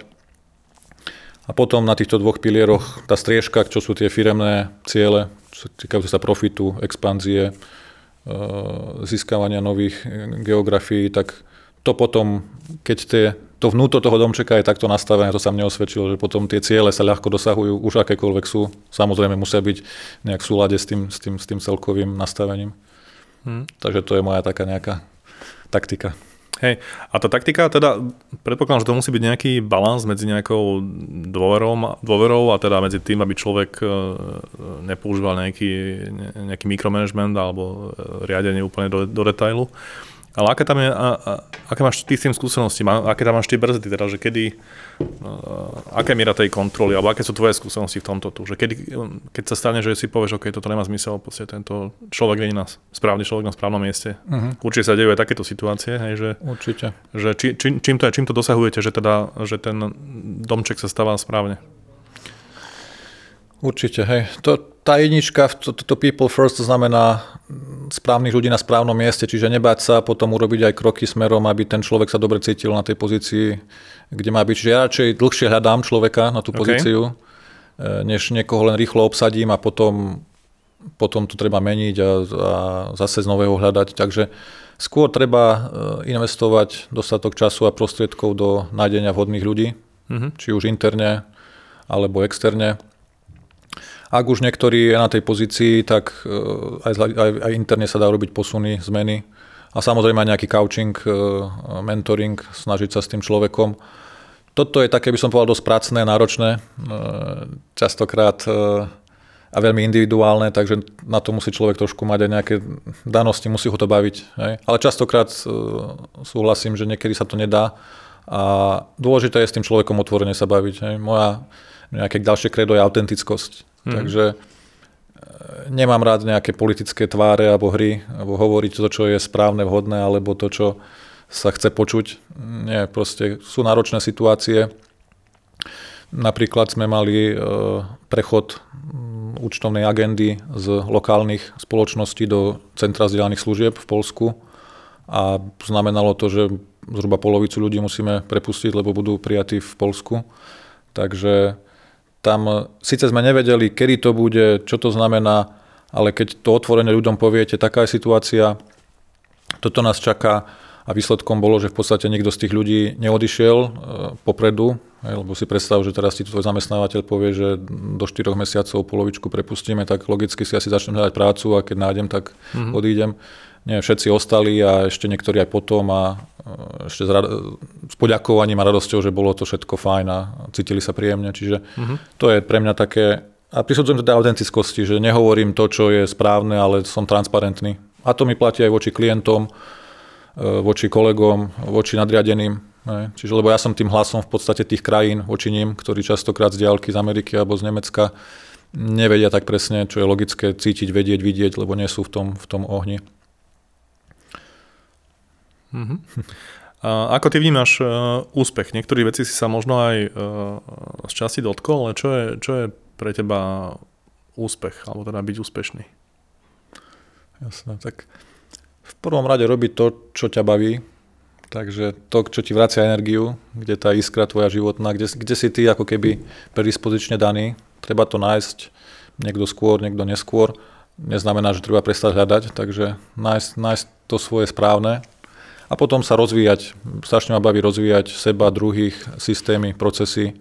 [SPEAKER 1] A potom na týchto dvoch pilieroch tá striežka, čo sú tie firemné ciele, týkajú sa profitu, expanzie, získavania nových geografií, tak to potom, keď tie, to vnútro toho domčeka je takto nastavené, to sa mne osvedčilo, že potom tie ciele sa ľahko dosahujú, už akékoľvek sú. Samozrejme musia byť nejak v súlade s tým, s tým, s tým celkovým nastavením. Hmm. Takže to je moja taká nejaká taktika.
[SPEAKER 2] Hej, a tá taktika, teda predpokladám, že to musí byť nejaký balans medzi nejakou dôverou, dôverou a teda medzi tým, aby človek e, nepoužíval nejaký, nejaký mikromanagement alebo e, riadenie úplne do, do detailu. Ale aké tam je, a, a, aké máš ty s tým skúsenosti, aké tam máš tie brzdy, teda, že kedy, uh, aké miera tej kontroly, alebo aké sú tvoje skúsenosti v tomto tu, že kedy, keď sa stane, že si povieš, OK, toto nemá zmysel, podstate tento človek je na správny človek na správnom mieste. Uh-huh. Určite sa dejú aj takéto situácie, hej, že,
[SPEAKER 1] Určite.
[SPEAKER 2] že či, či, čím, to je, čím to dosahujete, že, teda, že ten domček sa stáva správne?
[SPEAKER 1] Určite, hej. To, tá jednička, to, to, to people first, to znamená správnych ľudí na správnom mieste, čiže nebáť sa potom urobiť aj kroky smerom, aby ten človek sa dobre cítil na tej pozícii, kde má byť. Čiže ja radšej dlhšie hľadám človeka na tú okay. pozíciu, e, než niekoho len rýchlo obsadím a potom, potom to treba meniť a, a zase z nového hľadať. Takže skôr treba e, investovať dostatok času a prostriedkov do nájdenia vhodných ľudí, mm-hmm. či už interne alebo externe ak už niektorý je na tej pozícii, tak e, aj, aj, aj interne sa dá robiť posuny, zmeny. A samozrejme aj nejaký coaching, e, mentoring, snažiť sa s tým človekom. Toto je také, by som povedal, dosť pracné, náročné, e, častokrát a veľmi individuálne, takže na to musí človek trošku mať aj nejaké danosti, musí ho to baviť. Hej? Ale častokrát súhlasím, že niekedy sa to nedá a dôležité je s tým človekom otvorene sa baviť. Hej? Moja nejaké ďalšie kredo je autentickosť. Mm. Takže e, nemám rád nejaké politické tváre alebo hry, alebo hovoriť to, čo je správne, vhodné, alebo to, čo sa chce počuť. Nie, proste sú náročné situácie. Napríklad sme mali e, prechod mm, účtovnej agendy z lokálnych spoločností do Centra zdieľaných služieb v Polsku a znamenalo to, že zhruba polovicu ľudí musíme prepustiť, lebo budú prijatí v Polsku. Takže tam e, síce sme nevedeli, kedy to bude, čo to znamená, ale keď to otvorene ľuďom poviete, taká je situácia, toto nás čaká a výsledkom bolo, že v podstate nikto z tých ľudí neodišiel e, popredu, lebo si predstav, že teraz ti tvoj zamestnávateľ povie, že do 4 mesiacov polovičku prepustíme, tak logicky si asi začnem hľadať prácu a keď nájdem, tak mm-hmm. odídem nie, všetci ostali a ešte niektorí aj potom a e, ešte s, rad- s poďakovaním a radosťou, že bolo to všetko fajn a cítili sa príjemne. Čiže uh-huh. to je pre mňa také, a prisudzujem teda autentickosti, že nehovorím to, čo je správne, ale som transparentný. A to mi platí aj voči klientom, e, voči kolegom, voči nadriadeným. Čiže lebo ja som tým hlasom v podstate tých krajín voči ním, ktorí častokrát z diálky z Ameriky alebo z Nemecka nevedia tak presne, čo je logické cítiť, vedieť, vidieť, lebo nie sú v tom, v tom ohni.
[SPEAKER 2] Uh-huh. A ako ty vnímaš uh, úspech? Niektorí veci si sa možno aj uh, z časti dotkol, ale čo je, čo je pre teba úspech, alebo teda byť úspešný?
[SPEAKER 1] Jasné, tak v prvom rade robiť to, čo ťa baví, takže to, čo ti vracia energiu, kde tá iskra tvoja životná, kde, kde si ty ako keby predispozične daný, treba to nájsť, niekto skôr, niekto neskôr, neznamená, že treba prestať hľadať, takže nájsť, nájsť to svoje správne a potom sa rozvíjať. Strašne ma baví rozvíjať seba, druhých, systémy, procesy,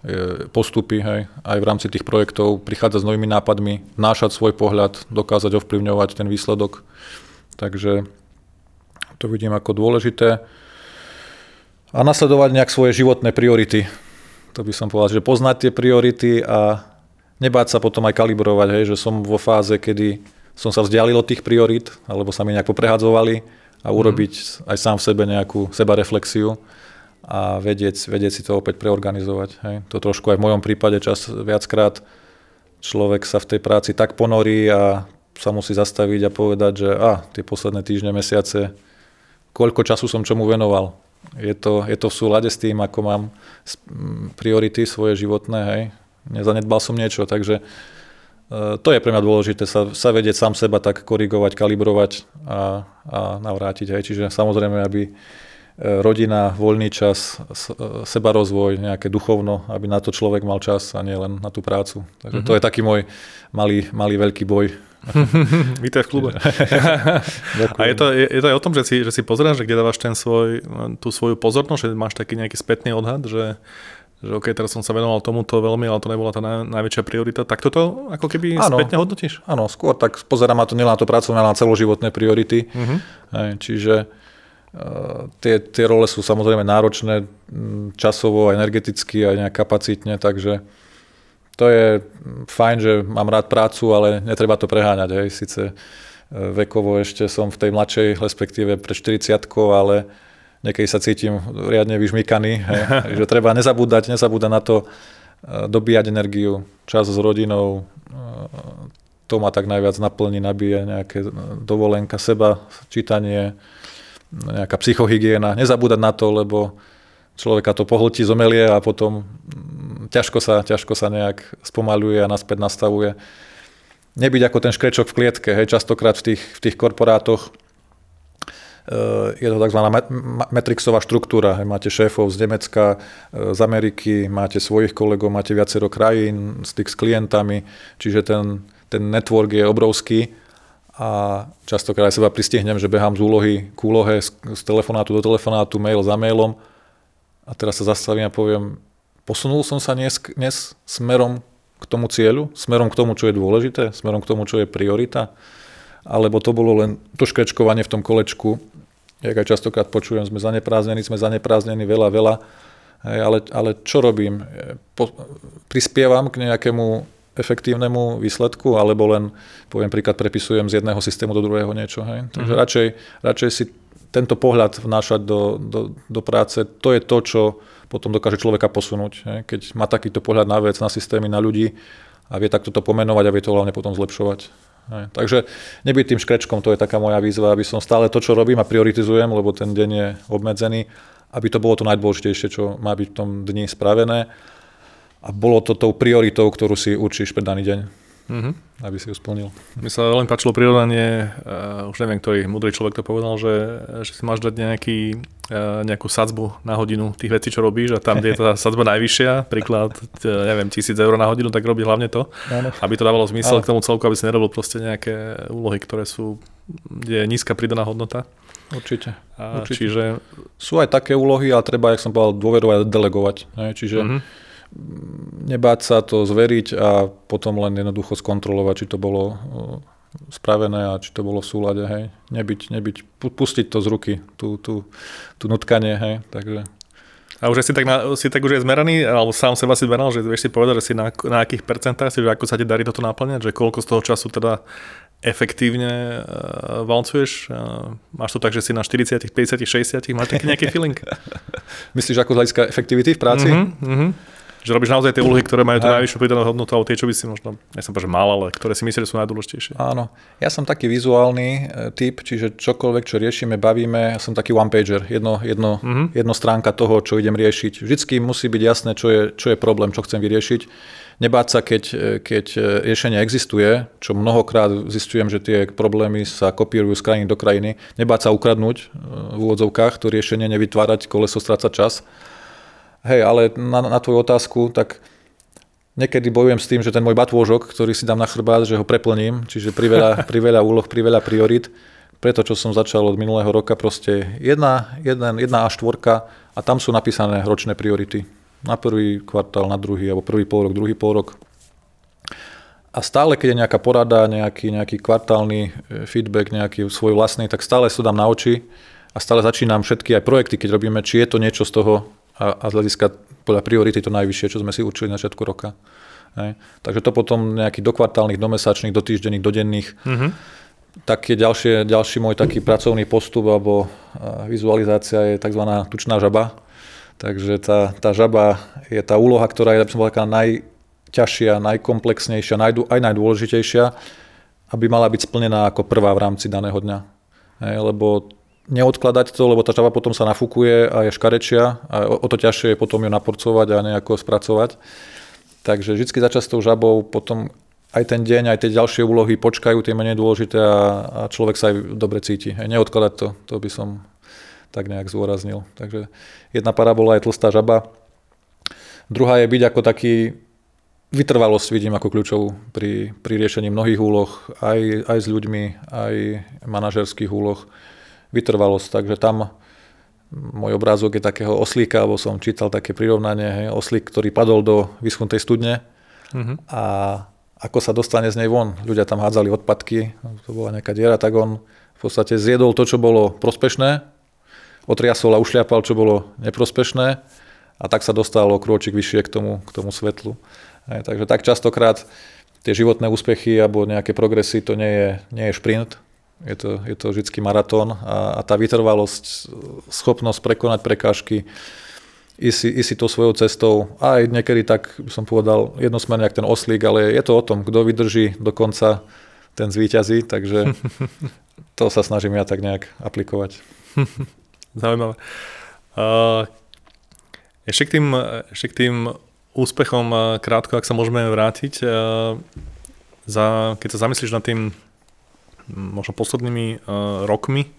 [SPEAKER 1] e, postupy, hej, aj v rámci tých projektov, prichádzať s novými nápadmi, nášať svoj pohľad, dokázať ovplyvňovať ten výsledok. Takže to vidím ako dôležité. A nasledovať nejak svoje životné priority. To by som povedal, že poznať tie priority a nebáť sa potom aj kalibrovať, hej, že som vo fáze, kedy som sa vzdialil od tých priorit, alebo sa mi nejak poprehadzovali a urobiť aj sám v sebe nejakú sebareflexiu a vedieť, vedieť si to opäť preorganizovať. Hej. To trošku aj v mojom prípade čas viackrát človek sa v tej práci tak ponorí a sa musí zastaviť a povedať, že a, tie posledné týždne, mesiace, koľko času som čomu venoval. Je to, je to v súlade s tým, ako mám priority svoje životné, hej. Nezanedbal som niečo, takže to je pre mňa dôležité, sa, sa vedieť sám seba tak korigovať, kalibrovať a, a navrátiť. Hej. Čiže samozrejme, aby e, rodina, voľný čas, e, seba rozvoj, nejaké duchovno, aby na to človek mal čas a nie len na tú prácu. Takže mm-hmm. to je taký môj malý, malý veľký boj.
[SPEAKER 2] Vítaj v klube. a je to, je, je to aj o tom, že si, že si pozeráš, že kde dávaš ten svoj, tú svoju pozornosť, že máš taký nejaký spätný odhad, že že OK, teraz som sa venoval tomuto veľmi, ale to nebola tá naj, najväčšia priorita. Tak toto ako keby ano, spätne hodnotíš?
[SPEAKER 1] Áno, skôr tak pozerám na to nielen na to pracovné, ale na celoživotné priority. Uh-huh. Hej, čiže uh, tie, tie role sú samozrejme náročné časovo, energeticky a nejak kapacitne, takže to je fajn, že mám rád prácu, ale netreba to preháňať. Hej. Sice e, vekovo ešte som v tej mladšej, respektíve pre 40 ale niekedy sa cítim riadne vyžmykaný, hej, že treba nezabúdať, nezabúdať na to, e, dobíjať energiu, čas s rodinou, e, to ma tak najviac naplní, nabije nejaké dovolenka seba, čítanie, nejaká psychohygiena. Nezabúdať na to, lebo človeka to pohltí, zomelie a potom mm, ťažko sa, ťažko sa nejak spomaluje a naspäť nastavuje. Nebyť ako ten škrečok v klietke, hej, častokrát v tých, v tých korporátoch Eh, je to tzv. metrixová štruktúra. Máte šéfov z Nemecka, eh, z Ameriky, máte svojich kolegov, máte viacero krajín, styk s klientami, čiže ten, ten network je obrovský a častokrát seba pristihnem, že behám z úlohy k úlohe, z telefonátu do telefonátu, mail za mailom a teraz sa zastavím a poviem, posunul som sa dnes, dnes smerom k tomu cieľu, smerom k tomu, čo je dôležité, smerom k tomu, čo je priorita, alebo to bolo len to škrečkovanie v tom kolečku, jak aj častokrát počujem, sme zaneprázdnení, sme zaneprázdnení veľa, veľa, ale, ale čo robím? Po, prispievam k nejakému efektívnemu výsledku, alebo len, poviem príklad, prepisujem z jedného systému do druhého niečo. Hej? Takže uh-huh. radšej, radšej si tento pohľad vnášať do, do, do práce, to je to, čo potom dokáže človeka posunúť. Hej? Keď má takýto pohľad na vec, na systémy, na ľudí a vie takto to pomenovať a vie to hlavne potom zlepšovať. Hej. Takže nebyť tým škrečkom, to je taká moja výzva, aby som stále to, čo robím a prioritizujem, lebo ten deň je obmedzený, aby to bolo to najdôležitejšie, čo má byť v tom dni spravené a bolo to tou prioritou, ktorú si určíš pre daný deň mm-hmm. aby si ju splnil.
[SPEAKER 2] Mi sa veľmi páčilo prirovnanie, uh, už neviem, ktorý múdry človek to povedal, že, že si máš dať nejaký, nejakú sadzbu na hodinu tých vecí, čo robíš a tam, kde je tá sadzba najvyššia, príklad, uh, neviem, tisíc eur na hodinu, tak robí hlavne to, ano. aby to dávalo zmysel ano. k tomu celku, aby si nerobil proste nejaké úlohy, ktoré sú, kde je nízka pridaná hodnota.
[SPEAKER 1] Určite.
[SPEAKER 2] A, Určite. Čiže...
[SPEAKER 1] Sú aj také úlohy, ale treba, jak som povedal, dôverovať a delegovať. Ne? Čiže mm-hmm nebáť sa to zveriť a potom len jednoducho skontrolovať, či to bolo e, spravené a či to bolo v súlade, hej. Nebyť, nebyť, pustiť to z ruky, tú, tú, tú nutkanie, hej, takže...
[SPEAKER 2] A už si tak, na, si tak už je zmeraný, alebo sám seba si zmeral, že vieš si povedať, že si na, na akých percentách si, že ako sa ti darí toto naplňať, že koľko z toho času teda efektívne uh, valcuješ? Uh, máš to tak, že si na 40, 50, 60, máš taký nejaký feeling?
[SPEAKER 1] Myslíš ako z hľadiska efektivity v práci? Uh-huh, uh-huh.
[SPEAKER 2] Že robíš naozaj tie úlohy, ktoré majú tú najvyššiu pridanú hodnotu, alebo tie, čo by si možno, ja som povedal, mal, ale ktoré si myslíš, že sú najdôležitejšie.
[SPEAKER 1] Áno, ja som taký vizuálny e, typ, čiže čokoľvek, čo riešime, bavíme, ja som taký one-pager, jedno, jedno, mm-hmm. jedno stránka toho, čo idem riešiť. Vždycky musí byť jasné, čo je, čo je problém, čo chcem vyriešiť. Nebáť sa, keď, e, keď e, riešenie existuje, čo mnohokrát zistujem, že tie problémy sa kopírujú z krajiny do krajiny. Nebáť sa ukradnúť v úvodzovkách to riešenie, nevytvárať koleso, strácať čas Hej, ale na, na tvoju otázku, tak niekedy bojujem s tým, že ten môj batôžok, ktorý si dám na chrbát, že ho preplním, čiže priveľa, priveľa úloh, priveľa priorit. Preto, čo som začal od minulého roka, proste jedna, jedna, jedna a štvorka a tam sú napísané ročné priority. Na prvý kvartál, na druhý, alebo prvý pol rok, druhý pol rok. A stále, keď je nejaká porada, nejaký, nejaký kvartálny e, feedback, nejaký svoj vlastný, tak stále sa dám na oči a stále začínam všetky aj projekty, keď robíme, či je to niečo z toho, a, a z hľadiska podľa priority to najvyššie, čo sme si určili na začiatku roka. Hej. Takže to potom nejaký do kvartálnych, do mesačných, do týždenných, do denných. Mm-hmm. Tak je ďalšie, ďalší môj taký pracovný postup alebo vizualizácia je tzv. tučná žaba. Takže tá, tá žaba je tá úloha, ktorá je, by som taká najťažšia, najkomplexnejšia, najdu, aj najdôležitejšia, aby mala byť splnená ako prvá v rámci daného dňa. Hej, lebo neodkladať to, lebo tá čava potom sa nafúkuje a je škarečia a o, to ťažšie je potom ju naporcovať a nejako spracovať. Takže vždy začať tou žabou, potom aj ten deň, aj tie ďalšie úlohy počkajú, tie menej dôležité a, a človek sa aj dobre cíti. Hej, neodkladať to, to by som tak nejak zúraznil. Takže jedna parabola je tlstá žaba. Druhá je byť ako taký, vytrvalosť vidím ako kľúčovú pri, pri riešení mnohých úloh, aj, aj s ľuďmi, aj manažerských úloh vytrvalosť, takže tam môj obrázok je takého oslíka, alebo som čítal také prirovnanie, hej, oslík, ktorý padol do vyschnutej studne mm-hmm. a ako sa dostane z nej von. Ľudia tam hádzali odpadky, to bola nejaká diera, tak on v podstate zjedol to, čo bolo prospešné, otriasol a ušliapal, čo bolo neprospešné a tak sa dostal o krôčik vyššie k tomu, k tomu svetlu. Hej, takže tak častokrát tie životné úspechy alebo nejaké progresy to nie je, nie je šprint, je to, je to vždy maratón a, a tá vytrvalosť, schopnosť prekonať prekážky, ísť si, ísť si to svojou cestou. Aj niekedy tak som povedal jednosmerne, jak ten oslík, ale je to o tom, kto vydrží do konca, ten zvíťazí, takže to sa snažím ja tak nejak aplikovať.
[SPEAKER 2] Zaujímavé. Uh, ešte, k tým, ešte k tým úspechom krátko, ak sa môžeme vrátiť. Uh, za, keď sa zamyslíš nad tým možno poslednými uh, rokmi,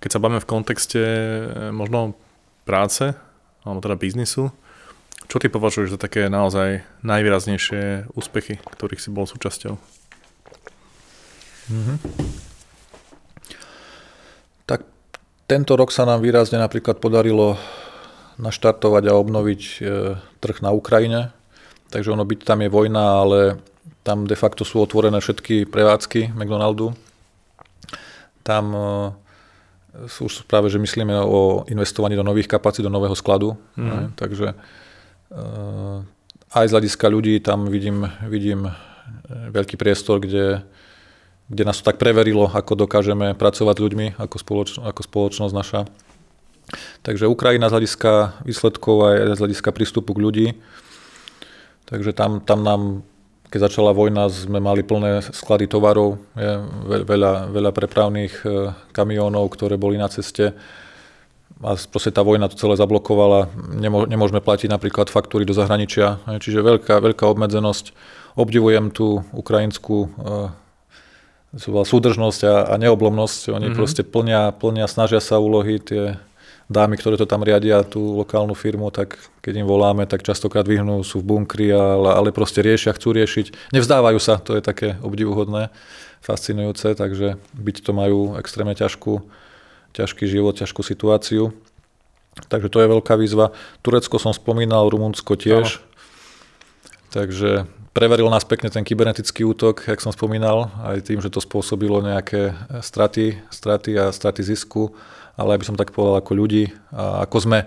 [SPEAKER 2] keď sa bavíme v kontexte uh, možno práce, alebo teda biznisu, čo ty považuješ za také naozaj najvýraznejšie úspechy, ktorých si bol súčasťou? Mm-hmm.
[SPEAKER 1] Tak tento rok sa nám výrazne napríklad podarilo naštartovať a obnoviť e, trh na Ukrajine. Takže ono byť tam je vojna, ale tam de facto sú otvorené všetky prevádzky McDonaldu. Tam e, sú už práve, že myslíme o investovaní do nových kapacít, do nového skladu. Mm. Takže e, aj z hľadiska ľudí tam vidím, vidím e, veľký priestor, kde, kde nás to tak preverilo, ako dokážeme pracovať s ľuďmi, ako, spoloč, ako spoločnosť naša. Takže Ukrajina z hľadiska výsledkov aj z hľadiska prístupu k ľudí. Takže tam, tam nám keď začala vojna, sme mali plné sklady tovarov, je, veľa, veľa prepravných e, kamiónov, ktoré boli na ceste a proste tá vojna to celé zablokovala. Nemô, nemôžeme platiť napríklad faktúry do zahraničia, čiže veľká, veľká obmedzenosť. Obdivujem tú ukrajinskú e, súdržnosť a, a neoblomnosť. Oni mm-hmm. proste plnia, plnia, snažia sa úlohy, tie dámy, ktoré to tam riadia, tú lokálnu firmu, tak keď im voláme, tak častokrát vyhnú, sú v bunkri, ale, ale proste riešia, chcú riešiť. Nevzdávajú sa, to je také obdivuhodné, fascinujúce, takže byť to majú extrémne ťažkú, ťažký život, ťažkú situáciu. Takže to je veľká výzva. Turecko som spomínal, Rumunsko tiež. Áno. Takže preveril nás pekne ten kybernetický útok, jak som spomínal, aj tým, že to spôsobilo nejaké straty, straty a straty zisku ale by som tak povedal ako ľudí, a ako sme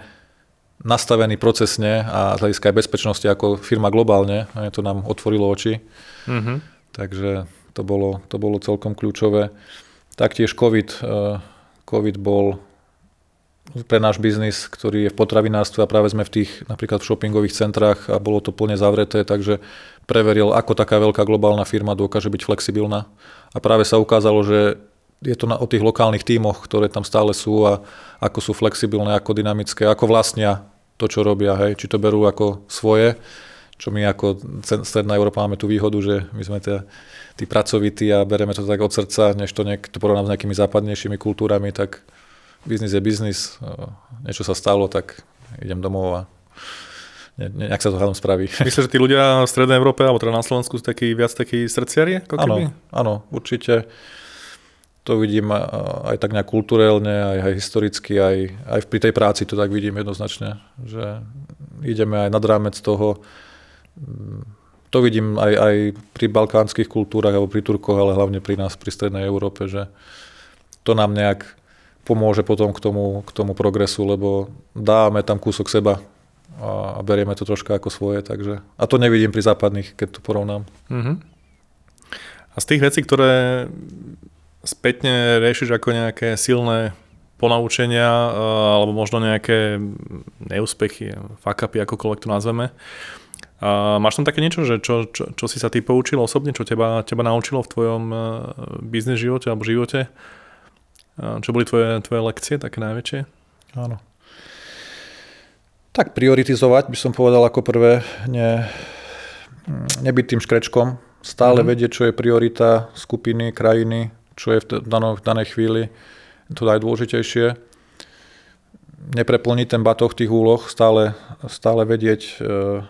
[SPEAKER 1] nastavení procesne a z hľadiska aj bezpečnosti ako firma globálne, a to nám otvorilo oči. Mm-hmm. Takže to bolo, to bolo celkom kľúčové. Taktiež COVID, eh, COVID bol pre náš biznis, ktorý je v potravinárstve a práve sme v tých napríklad v shoppingových centrách a bolo to plne zavreté, takže preveril, ako taká veľká globálna firma dokáže byť flexibilná. A práve sa ukázalo, že je to na, o tých lokálnych tímoch, ktoré tam stále sú a ako sú flexibilné, ako dynamické, ako vlastnia to, čo robia, hej, či to berú ako svoje, čo my ako Stredná Európa máme tú výhodu, že my sme tie, tí pracovití a bereme to tak od srdca, než to niekto porovnám s nejakými západnejšími kultúrami, tak biznis je biznis, niečo sa stalo, tak idem domov a ne, nejak sa to hádam spraví.
[SPEAKER 2] Myslíš, že tí ľudia v Strednej Európe alebo teda na Slovensku sú takí, viac takí srdciari?
[SPEAKER 1] Áno, áno, určite. To vidím aj tak nejak kulturálne, aj, aj historicky, aj, aj pri tej práci to tak vidím jednoznačne, že ideme aj nad rámec toho. To vidím aj, aj pri balkánskych kultúrach alebo pri Turkoch, ale hlavne pri nás, pri Strednej Európe, že to nám nejak pomôže potom k tomu, k tomu progresu, lebo dáme tam kúsok seba a, a berieme to troška ako svoje. Takže, a to nevidím pri západných, keď to porovnám. Uh-huh.
[SPEAKER 2] A z tých vecí, ktoré spätne riešiš ako nejaké silné ponaučenia alebo možno nejaké neúspechy, fuck-upy, akokoľvek to nazveme, a máš tam také niečo, že čo, čo, čo si sa ty poučil osobne, čo teba, teba naučilo v tvojom biznis živote alebo živote? Čo boli tvoje, tvoje lekcie, také najväčšie?
[SPEAKER 1] Áno. Tak prioritizovať by som povedal ako prvé, ne, nebyť tým škrečkom, stále mm-hmm. vedieť, čo je priorita skupiny, krajiny, čo je v, danej, v danej chvíli to najdôležitejšie. Nepreplniť ten batoh tých úloh, stále, stále vedieť e,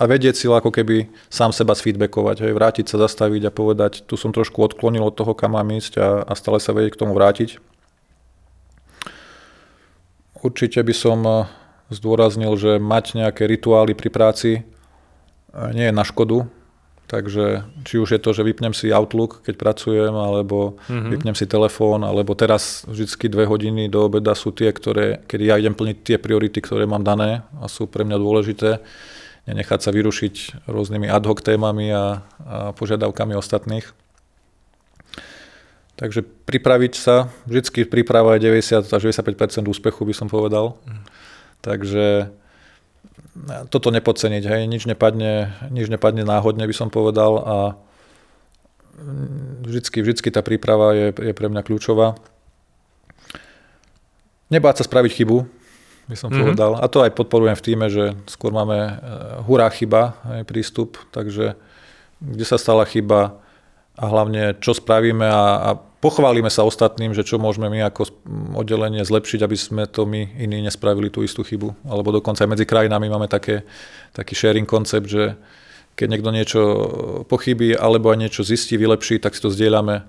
[SPEAKER 1] a vedieť si ako keby sám seba sfeedbackovať, hej, vrátiť sa, zastaviť a povedať, tu som trošku odklonil od toho, kam mám ísť a, a stále sa vedieť k tomu vrátiť. Určite by som eh, zdôraznil, že mať nejaké rituály pri práci eh, nie je na škodu. Takže či už je to, že vypnem si Outlook, keď pracujem, alebo mm-hmm. vypnem si telefón, alebo teraz vždy dve hodiny do obeda sú tie, ktoré, kedy ja idem plniť tie priority, ktoré mám dané a sú pre mňa dôležité. Nenechať sa vyrušiť rôznymi ad hoc témami a, a požiadavkami ostatných. Takže pripraviť sa, vždycky príprava je 90 až 95% úspechu, by som povedal. Mm. Takže toto nepodceniť, hej, nič nepadne, nič nepadne náhodne, by som povedal a vždycky, vždycky tá príprava je, je pre mňa kľúčová. Nebáť sa spraviť chybu, by som mm-hmm. povedal. A to aj podporujem v týme, že skôr máme uh, hurá chyba, aj prístup, takže kde sa stala chyba a hlavne čo spravíme a, a pochválime sa ostatným, že čo môžeme my ako oddelenie zlepšiť, aby sme to my iní nespravili tú istú chybu. Alebo dokonca aj medzi krajinami máme také, taký sharing koncept, že keď niekto niečo pochybí alebo aj niečo zistí, vylepší, tak si to zdieľame,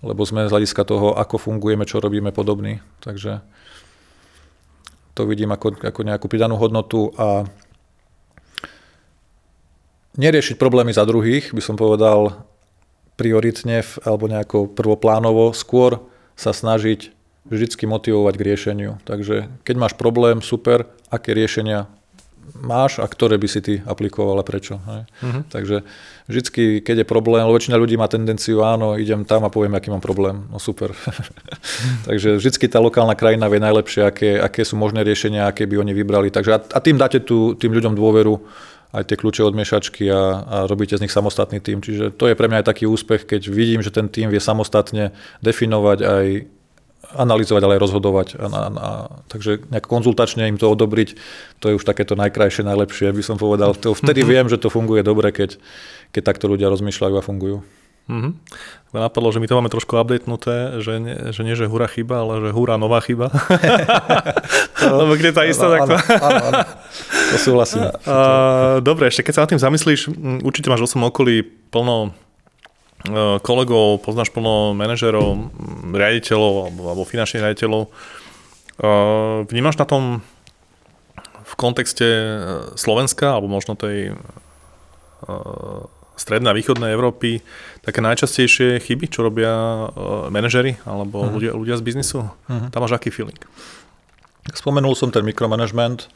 [SPEAKER 1] lebo sme z hľadiska toho, ako fungujeme, čo robíme podobný. Takže to vidím ako, ako nejakú pridanú hodnotu a neriešiť problémy za druhých, by som povedal, prioritne alebo nejako prvoplánovo, skôr sa snažiť vždycky motivovať k riešeniu. Takže keď máš problém, super, aké riešenia máš a ktoré by si ty aplikoval a prečo. Hej? Uh-huh. Takže vždycky, keď je problém, lebo väčšina ľudí má tendenciu, áno, idem tam a poviem, aký mám problém. No super. Takže vždycky tá lokálna krajina vie najlepšie, aké, aké sú možné riešenia, aké by oni vybrali. Takže a, a tým dáte tu, tým ľuďom dôveru, aj tie kľúče od miešačky a, a robíte z nich samostatný tým. Čiže to je pre mňa aj taký úspech, keď vidím, že ten tým vie samostatne definovať aj analyzovať, ale aj rozhodovať. A, a, a, takže nejak konzultačne im to odobriť, to je už takéto najkrajšie, najlepšie, by som povedal. To, vtedy viem, že to funguje dobre, keď, keď takto ľudia rozmýšľajú a fungujú. Mm-hmm.
[SPEAKER 2] Napadlo, že my to máme trošku updatenuté, že nie, že nie, že hura chyba, ale že hura nová chyba. to, Lebo kde tá istá takto. Áno, áno,
[SPEAKER 1] To súhlasím.
[SPEAKER 2] dobre, ešte keď sa nad tým zamyslíš, určite máš 8 okolí plno e, kolegov, poznáš plno manažerov, riaditeľov alebo, alebo finančných riaditeľov. E, vnímaš na tom v kontexte Slovenska alebo možno tej e, strednej a východnej Európy také najčastejšie chyby, čo robia uh, manažery alebo uh-huh. ľudia, ľudia z biznisu? Uh-huh. Tam máš aký feeling?
[SPEAKER 1] Spomenul som ten mikromanagement,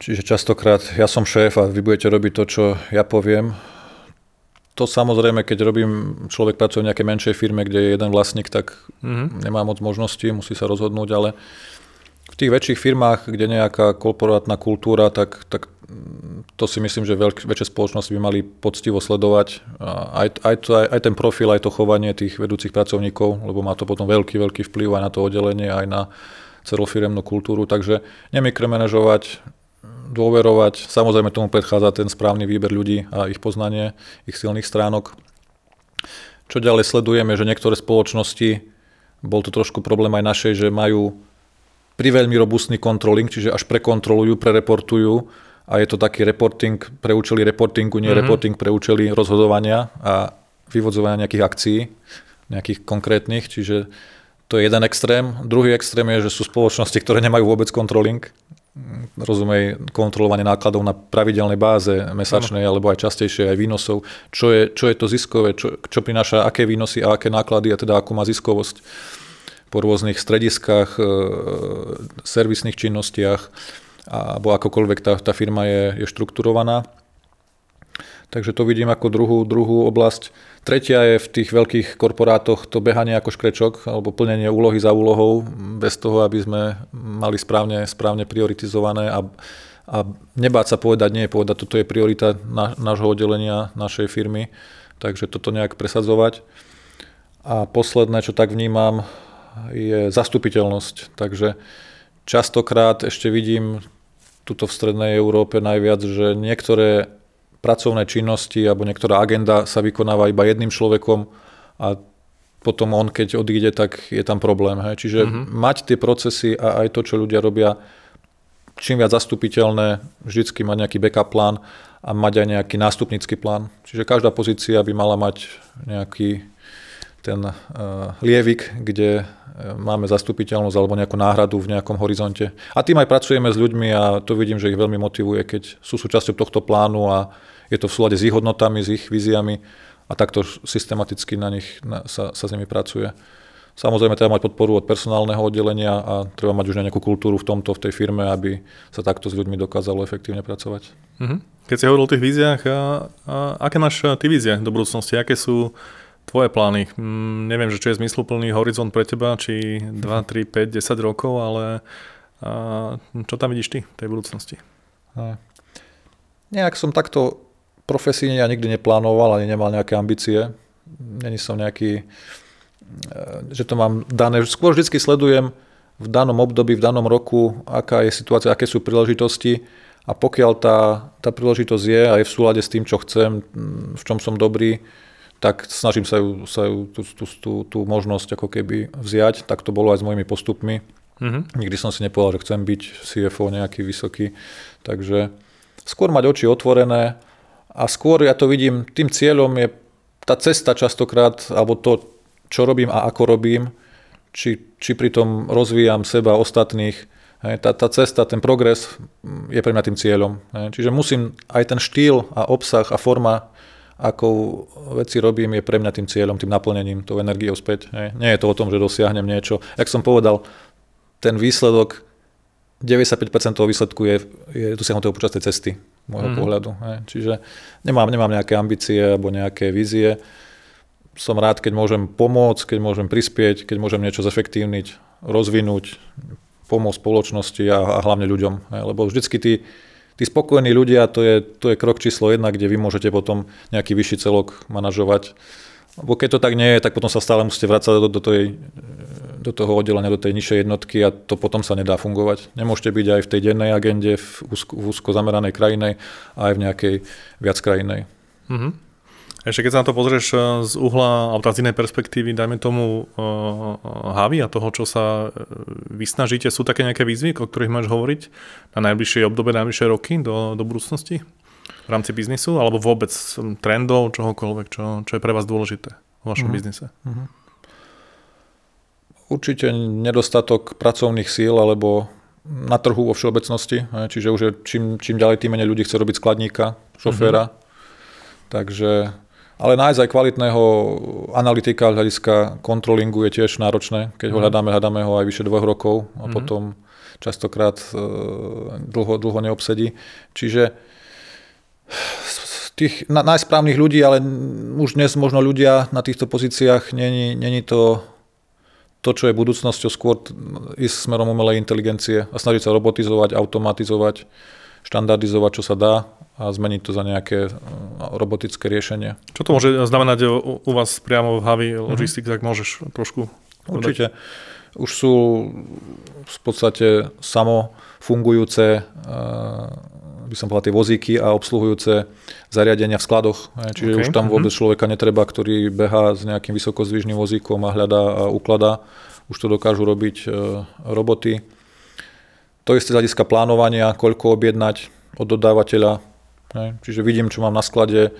[SPEAKER 1] čiže častokrát ja som šéf a vy budete robiť to, čo ja poviem. To samozrejme, keď robím, človek pracuje v nejakej menšej firme, kde je jeden vlastník, tak uh-huh. nemá moc možností, musí sa rozhodnúť, ale v tých väčších firmách, kde nejaká korporátna kultúra, tak, tak to si myslím, že veľk, väčšie spoločnosti by mali poctivo sledovať aj, aj, to, aj, aj ten profil, aj to chovanie tých vedúcich pracovníkov, lebo má to potom veľký, veľký vplyv aj na to oddelenie, aj na celofiremnú kultúru. Takže nemikromanežovať, dôverovať, samozrejme tomu predchádza ten správny výber ľudí a ich poznanie, ich silných stránok. Čo ďalej sledujeme, že niektoré spoločnosti, bol to trošku problém aj našej, že majú priveľmi robustný kontroling, čiže až prekontrolujú, prereportujú a je to taký reporting pre účely reportingu, nie mm-hmm. reporting pre účely rozhodovania a vyvodzovania nejakých akcií, nejakých konkrétnych, čiže to je jeden extrém. Druhý extrém je, že sú spoločnosti, ktoré nemajú vôbec kontroling, rozumej kontrolovanie nákladov na pravidelnej báze mesačnej ano. alebo aj častejšie aj výnosov, čo je, čo je to ziskové, čo, čo prináša aké výnosy a aké náklady a teda akú má ziskovosť po rôznych strediskách, e, servisných činnostiach alebo akokoľvek tá, tá firma je, je štrukturovaná. Takže to vidím ako druhú, druhú oblasť. Tretia je v tých veľkých korporátoch to behanie ako škrečok alebo plnenie úlohy za úlohou bez toho, aby sme mali správne, správne prioritizované a, a nebáť sa povedať, nie povedať, toto je priorita na, nášho oddelenia, našej firmy, takže toto nejak presadzovať. A posledné, čo tak vnímam, je zastupiteľnosť. Takže častokrát ešte vidím tuto v Strednej Európe najviac, že niektoré pracovné činnosti alebo niektorá agenda sa vykonáva iba jedným človekom a potom on, keď odíde, tak je tam problém. Hej. Čiže mm-hmm. mať tie procesy a aj to, čo ľudia robia, čím viac zastupiteľné, vždycky mať nejaký backup plán a mať aj nejaký nástupnícky plán. Čiže každá pozícia by mala mať nejaký ten uh, lievik, kde E, máme zastupiteľnosť alebo nejakú náhradu v nejakom horizonte. A tým aj pracujeme s ľuďmi a to vidím, že ich veľmi motivuje, keď sú súčasťou tohto plánu a je to v súlade s ich hodnotami, s ich víziami a takto systematicky na nich na, sa, sa s nimi pracuje. Samozrejme treba mať podporu od personálneho oddelenia a treba mať už nejakú kultúru v tomto, v tej firme, aby sa takto s ľuďmi dokázalo efektívne pracovať.
[SPEAKER 2] Mhm. Keď si hovoril o tých víziách, a, a aké máš ty vízie do budúcnosti? Aké sú tvoje plány? Mm, neviem, že čo je zmysluplný horizont pre teba, či 2, 3, 5, 10 rokov, ale a, čo tam vidíš ty v tej budúcnosti? A,
[SPEAKER 1] nejak som takto profesíne ja nikdy neplánoval, ani nemal nejaké ambície. Není som nejaký, e, že to mám dané. Skôr vždy sledujem v danom období, v danom roku, aká je situácia, aké sú príležitosti a pokiaľ tá, tá príležitosť je a je v súlade s tým, čo chcem, v čom som dobrý, tak snažím sa ju, sa ju tú, tú, tú, tú možnosť ako keby vziať. Tak to bolo aj s mojimi postupmi. Mm-hmm. Nikdy som si nepovedal, že chcem byť CFO nejaký vysoký. Takže skôr mať oči otvorené a skôr ja to vidím, tým cieľom je tá cesta častokrát, alebo to, čo robím a ako robím, či, či pritom rozvíjam seba, ostatných, tá, tá cesta, ten progres je pre mňa tým cieľom. Čiže musím aj ten štýl a obsah a forma akou veci robím, je pre mňa tým cieľom, tým naplnením, tou energiou späť. Hej. Nie je to o tom, že dosiahnem niečo. Jak som povedal, ten výsledok, 95% toho výsledku je, je dosiahnuté počas tej cesty, môjho mm. pohľadu. Hej. Čiže nemám, nemám nejaké ambície alebo nejaké vízie. Som rád, keď môžem pomôcť, keď môžem prispieť, keď môžem niečo zefektívniť, rozvinúť, pomôcť spoločnosti a, a hlavne ľuďom. Hej. Lebo vždycky tí, tí spokojní ľudia, to je, to je krok číslo jedna, kde vy môžete potom nejaký vyšší celok manažovať. Lebo keď to tak nie je, tak potom sa stále musíte vrácať do, do, tej, do toho oddelenia, do tej nižšej jednotky a to potom sa nedá fungovať. Nemôžete byť aj v tej dennej agende, v úzko, v úzko zameranej krajine a aj v nejakej viac krajinej. Mm-hmm.
[SPEAKER 2] Ešte keď sa na to pozrieš eh, z uhla, alebo z inej perspektívy, dajme tomu uh, Havi a toho, čo sa vysnažíte, sú také nejaké výzvy, o ktorých máš hovoriť na najbližšie obdobie, najbližšie roky do, do budúcnosti v rámci biznisu, alebo vôbec trendov, čohokoľvek, čo, čo je pre vás dôležité v vašom mm-hmm. biznise? Mm-hmm.
[SPEAKER 1] Určite nedostatok pracovných síl alebo na trhu vo všeobecnosti, čiže už je, čím, čím ďalej, tým menej ľudí chce robiť skladníka, šoféra. Mm-hmm. Takže ale nájsť aj kvalitného analytika hľadiska kontrolingu je tiež náročné. Keď ho mhm. hľadáme, hľadáme ho aj vyše dvoch rokov a mm. potom častokrát e, dlho, dlho neobsedí. Čiže tých najsprávnych ľudí, ale už dnes možno ľudia na týchto pozíciách není, není to to, čo je budúcnosťou, skôr ísť smerom umelej inteligencie a snažiť sa robotizovať, automatizovať, štandardizovať, čo sa dá a zmeniť to za nejaké e, robotické riešenie.
[SPEAKER 2] Čo to môže znamenať u, u vás priamo v Havi Logistics, mm-hmm. ak môžeš trošku
[SPEAKER 1] Určite. Už sú v podstate samo fungujúce by som povedal, tie vozíky a obsluhujúce zariadenia v skladoch. Čiže okay. už tam vôbec uh-huh. človeka netreba, ktorý behá s nejakým vysokozvyžným vozíkom a hľadá a ukladá. Už to dokážu robiť roboty. To isté z hľadiska plánovania, koľko objednať od dodávateľa. Čiže vidím, čo mám na sklade, e,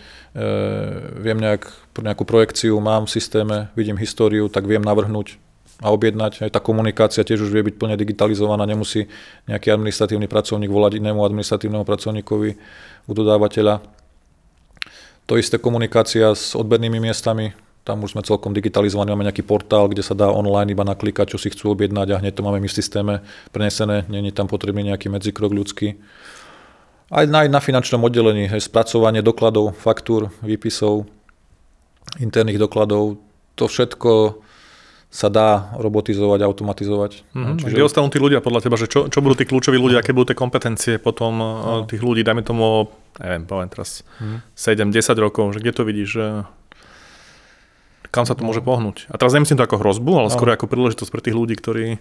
[SPEAKER 1] viem nejak, nejakú projekciu, mám v systéme, vidím históriu, tak viem navrhnúť a objednať. Aj tá komunikácia tiež už vie byť plne digitalizovaná, nemusí nejaký administratívny pracovník volať inému administratívnemu pracovníkovi u dodávateľa. To isté komunikácia s odbernými miestami, tam už sme celkom digitalizovaní, máme nejaký portál, kde sa dá online iba naklikať, čo si chcú objednať a hneď to máme my v systéme prenesené, není tam potrebný nejaký medzikrok ľudský. Aj na, aj na finančnom oddelení, hej, spracovanie dokladov, faktúr, výpisov, interných dokladov, to všetko sa dá robotizovať, automatizovať.
[SPEAKER 2] Mm-hmm. Čiže... Kde ostanú tí ľudia podľa teba, že čo, čo budú tí kľúčoví ľudia, aké budú tie kompetencie potom no. tých ľudí, dajme tomu, neviem, poviem teraz mm-hmm. 7-10 rokov, že kde to vidíš, že kam sa to môže pohnúť. A teraz nemyslím to ako hrozbu, ale no. skôr ako príležitosť pre tých ľudí, ktorí,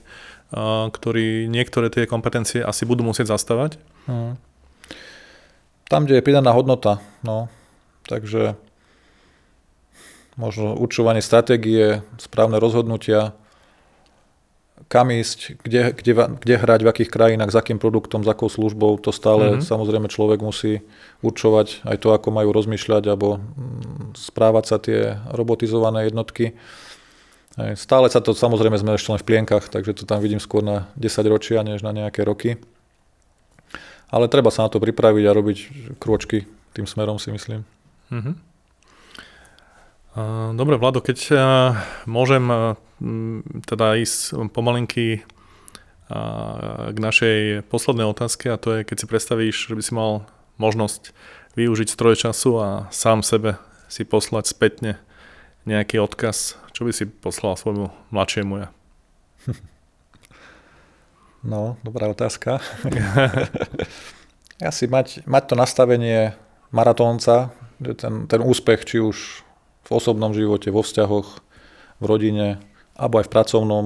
[SPEAKER 2] ktorí niektoré tie kompetencie asi budú musieť zastávať. Mm.
[SPEAKER 1] Tam, kde je pridaná hodnota, no. Takže možno určovanie stratégie, správne rozhodnutia, kam ísť, kde, kde, kde hrať, v akých krajinách, s akým produktom, s akou službou, to stále mm-hmm. samozrejme človek musí určovať aj to, ako majú rozmýšľať alebo mm, správať sa tie robotizované jednotky. Stále sa to, samozrejme sme ešte len v plienkach, takže to tam vidím skôr na 10 ročia, než na nejaké roky. Ale treba sa na to pripraviť a robiť krôčky tým smerom, si myslím. Mm-hmm.
[SPEAKER 2] Dobre, Vlado, keď môžem teda ísť pomalinky k našej poslednej otázke a to je, keď si predstavíš, že by si mal možnosť využiť stroj času a sám sebe si poslať spätne nejaký odkaz, čo by si poslal svojmu mladšiemu ja?
[SPEAKER 1] No, dobrá otázka. Asi mať, mať to nastavenie maratónca, ten, ten úspech, či už v osobnom živote, vo vzťahoch, v rodine, alebo aj v pracovnom,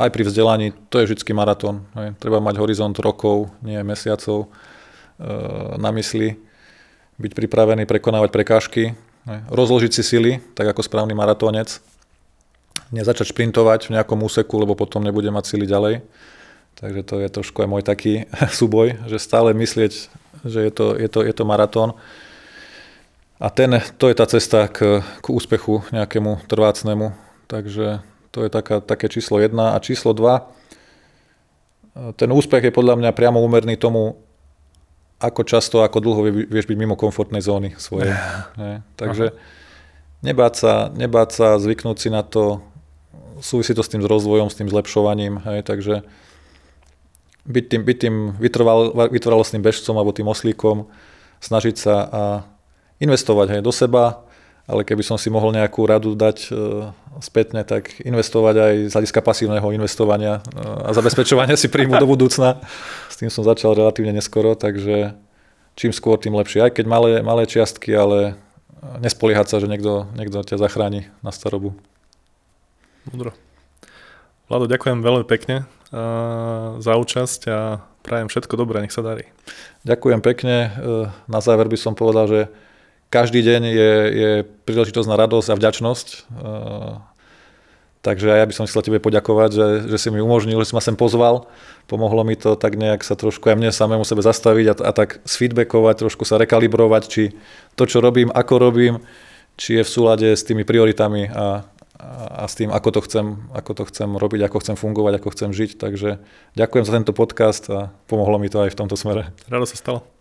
[SPEAKER 1] aj pri vzdelaní, to je vždy maratón. Treba mať horizont rokov, nie mesiacov e, na mysli, byť pripravený prekonávať prekážky, rozložiť si sily, tak ako správny maratónec, nezačať šprintovať v nejakom úseku, lebo potom nebude mať sily ďalej. Takže to je trošku aj môj taký súboj, že stále myslieť, že je to, je to, je to maratón a ten, to je tá cesta k, k úspechu nejakému trvácnemu. Takže to je taká, také číslo 1. A číslo 2, ten úspech je podľa mňa priamo úmerný tomu, ako často, ako dlho vieš byť mimo komfortnej zóny svojej. Ne? Takže nebáť sa, nebáť sa, zvyknúť si na to, súvisí to s tým rozvojom, s tým zlepšovaním. Hej? Takže byť tým, byť tým vytrval, vytrvalostným bežcom alebo tým oslíkom, snažiť sa a investovať aj do seba, ale keby som si mohol nejakú radu dať e, spätne, tak investovať aj z hľadiska pasívneho investovania e, a zabezpečovania si príjmu do budúcna. S tým som začal relatívne neskoro, takže čím skôr, tým lepšie. Aj keď malé, malé čiastky, ale nespoliehať sa, že niekto, niekto ťa zachráni na starobu.
[SPEAKER 2] Mudro. Vlado, ďakujem veľmi pekne za účasť a prajem všetko dobré, nech sa darí.
[SPEAKER 1] Ďakujem pekne. Na záver by som povedal, že každý deň je, je príležitosť na radosť a vďačnosť. Takže ja by som chcel tebe poďakovať, že, že si mi umožnil, že si ma sem pozval. Pomohlo mi to tak nejak sa trošku aj mne samému sebe zastaviť a, a tak sfeedbackovať, trošku sa rekalibrovať, či to, čo robím, ako robím, či je v súlade s tými prioritami a, a s tým, ako to, chcem, ako to chcem robiť, ako chcem fungovať, ako chcem žiť. Takže ďakujem za tento podcast a pomohlo mi to aj v tomto smere.
[SPEAKER 2] Rado sa stalo.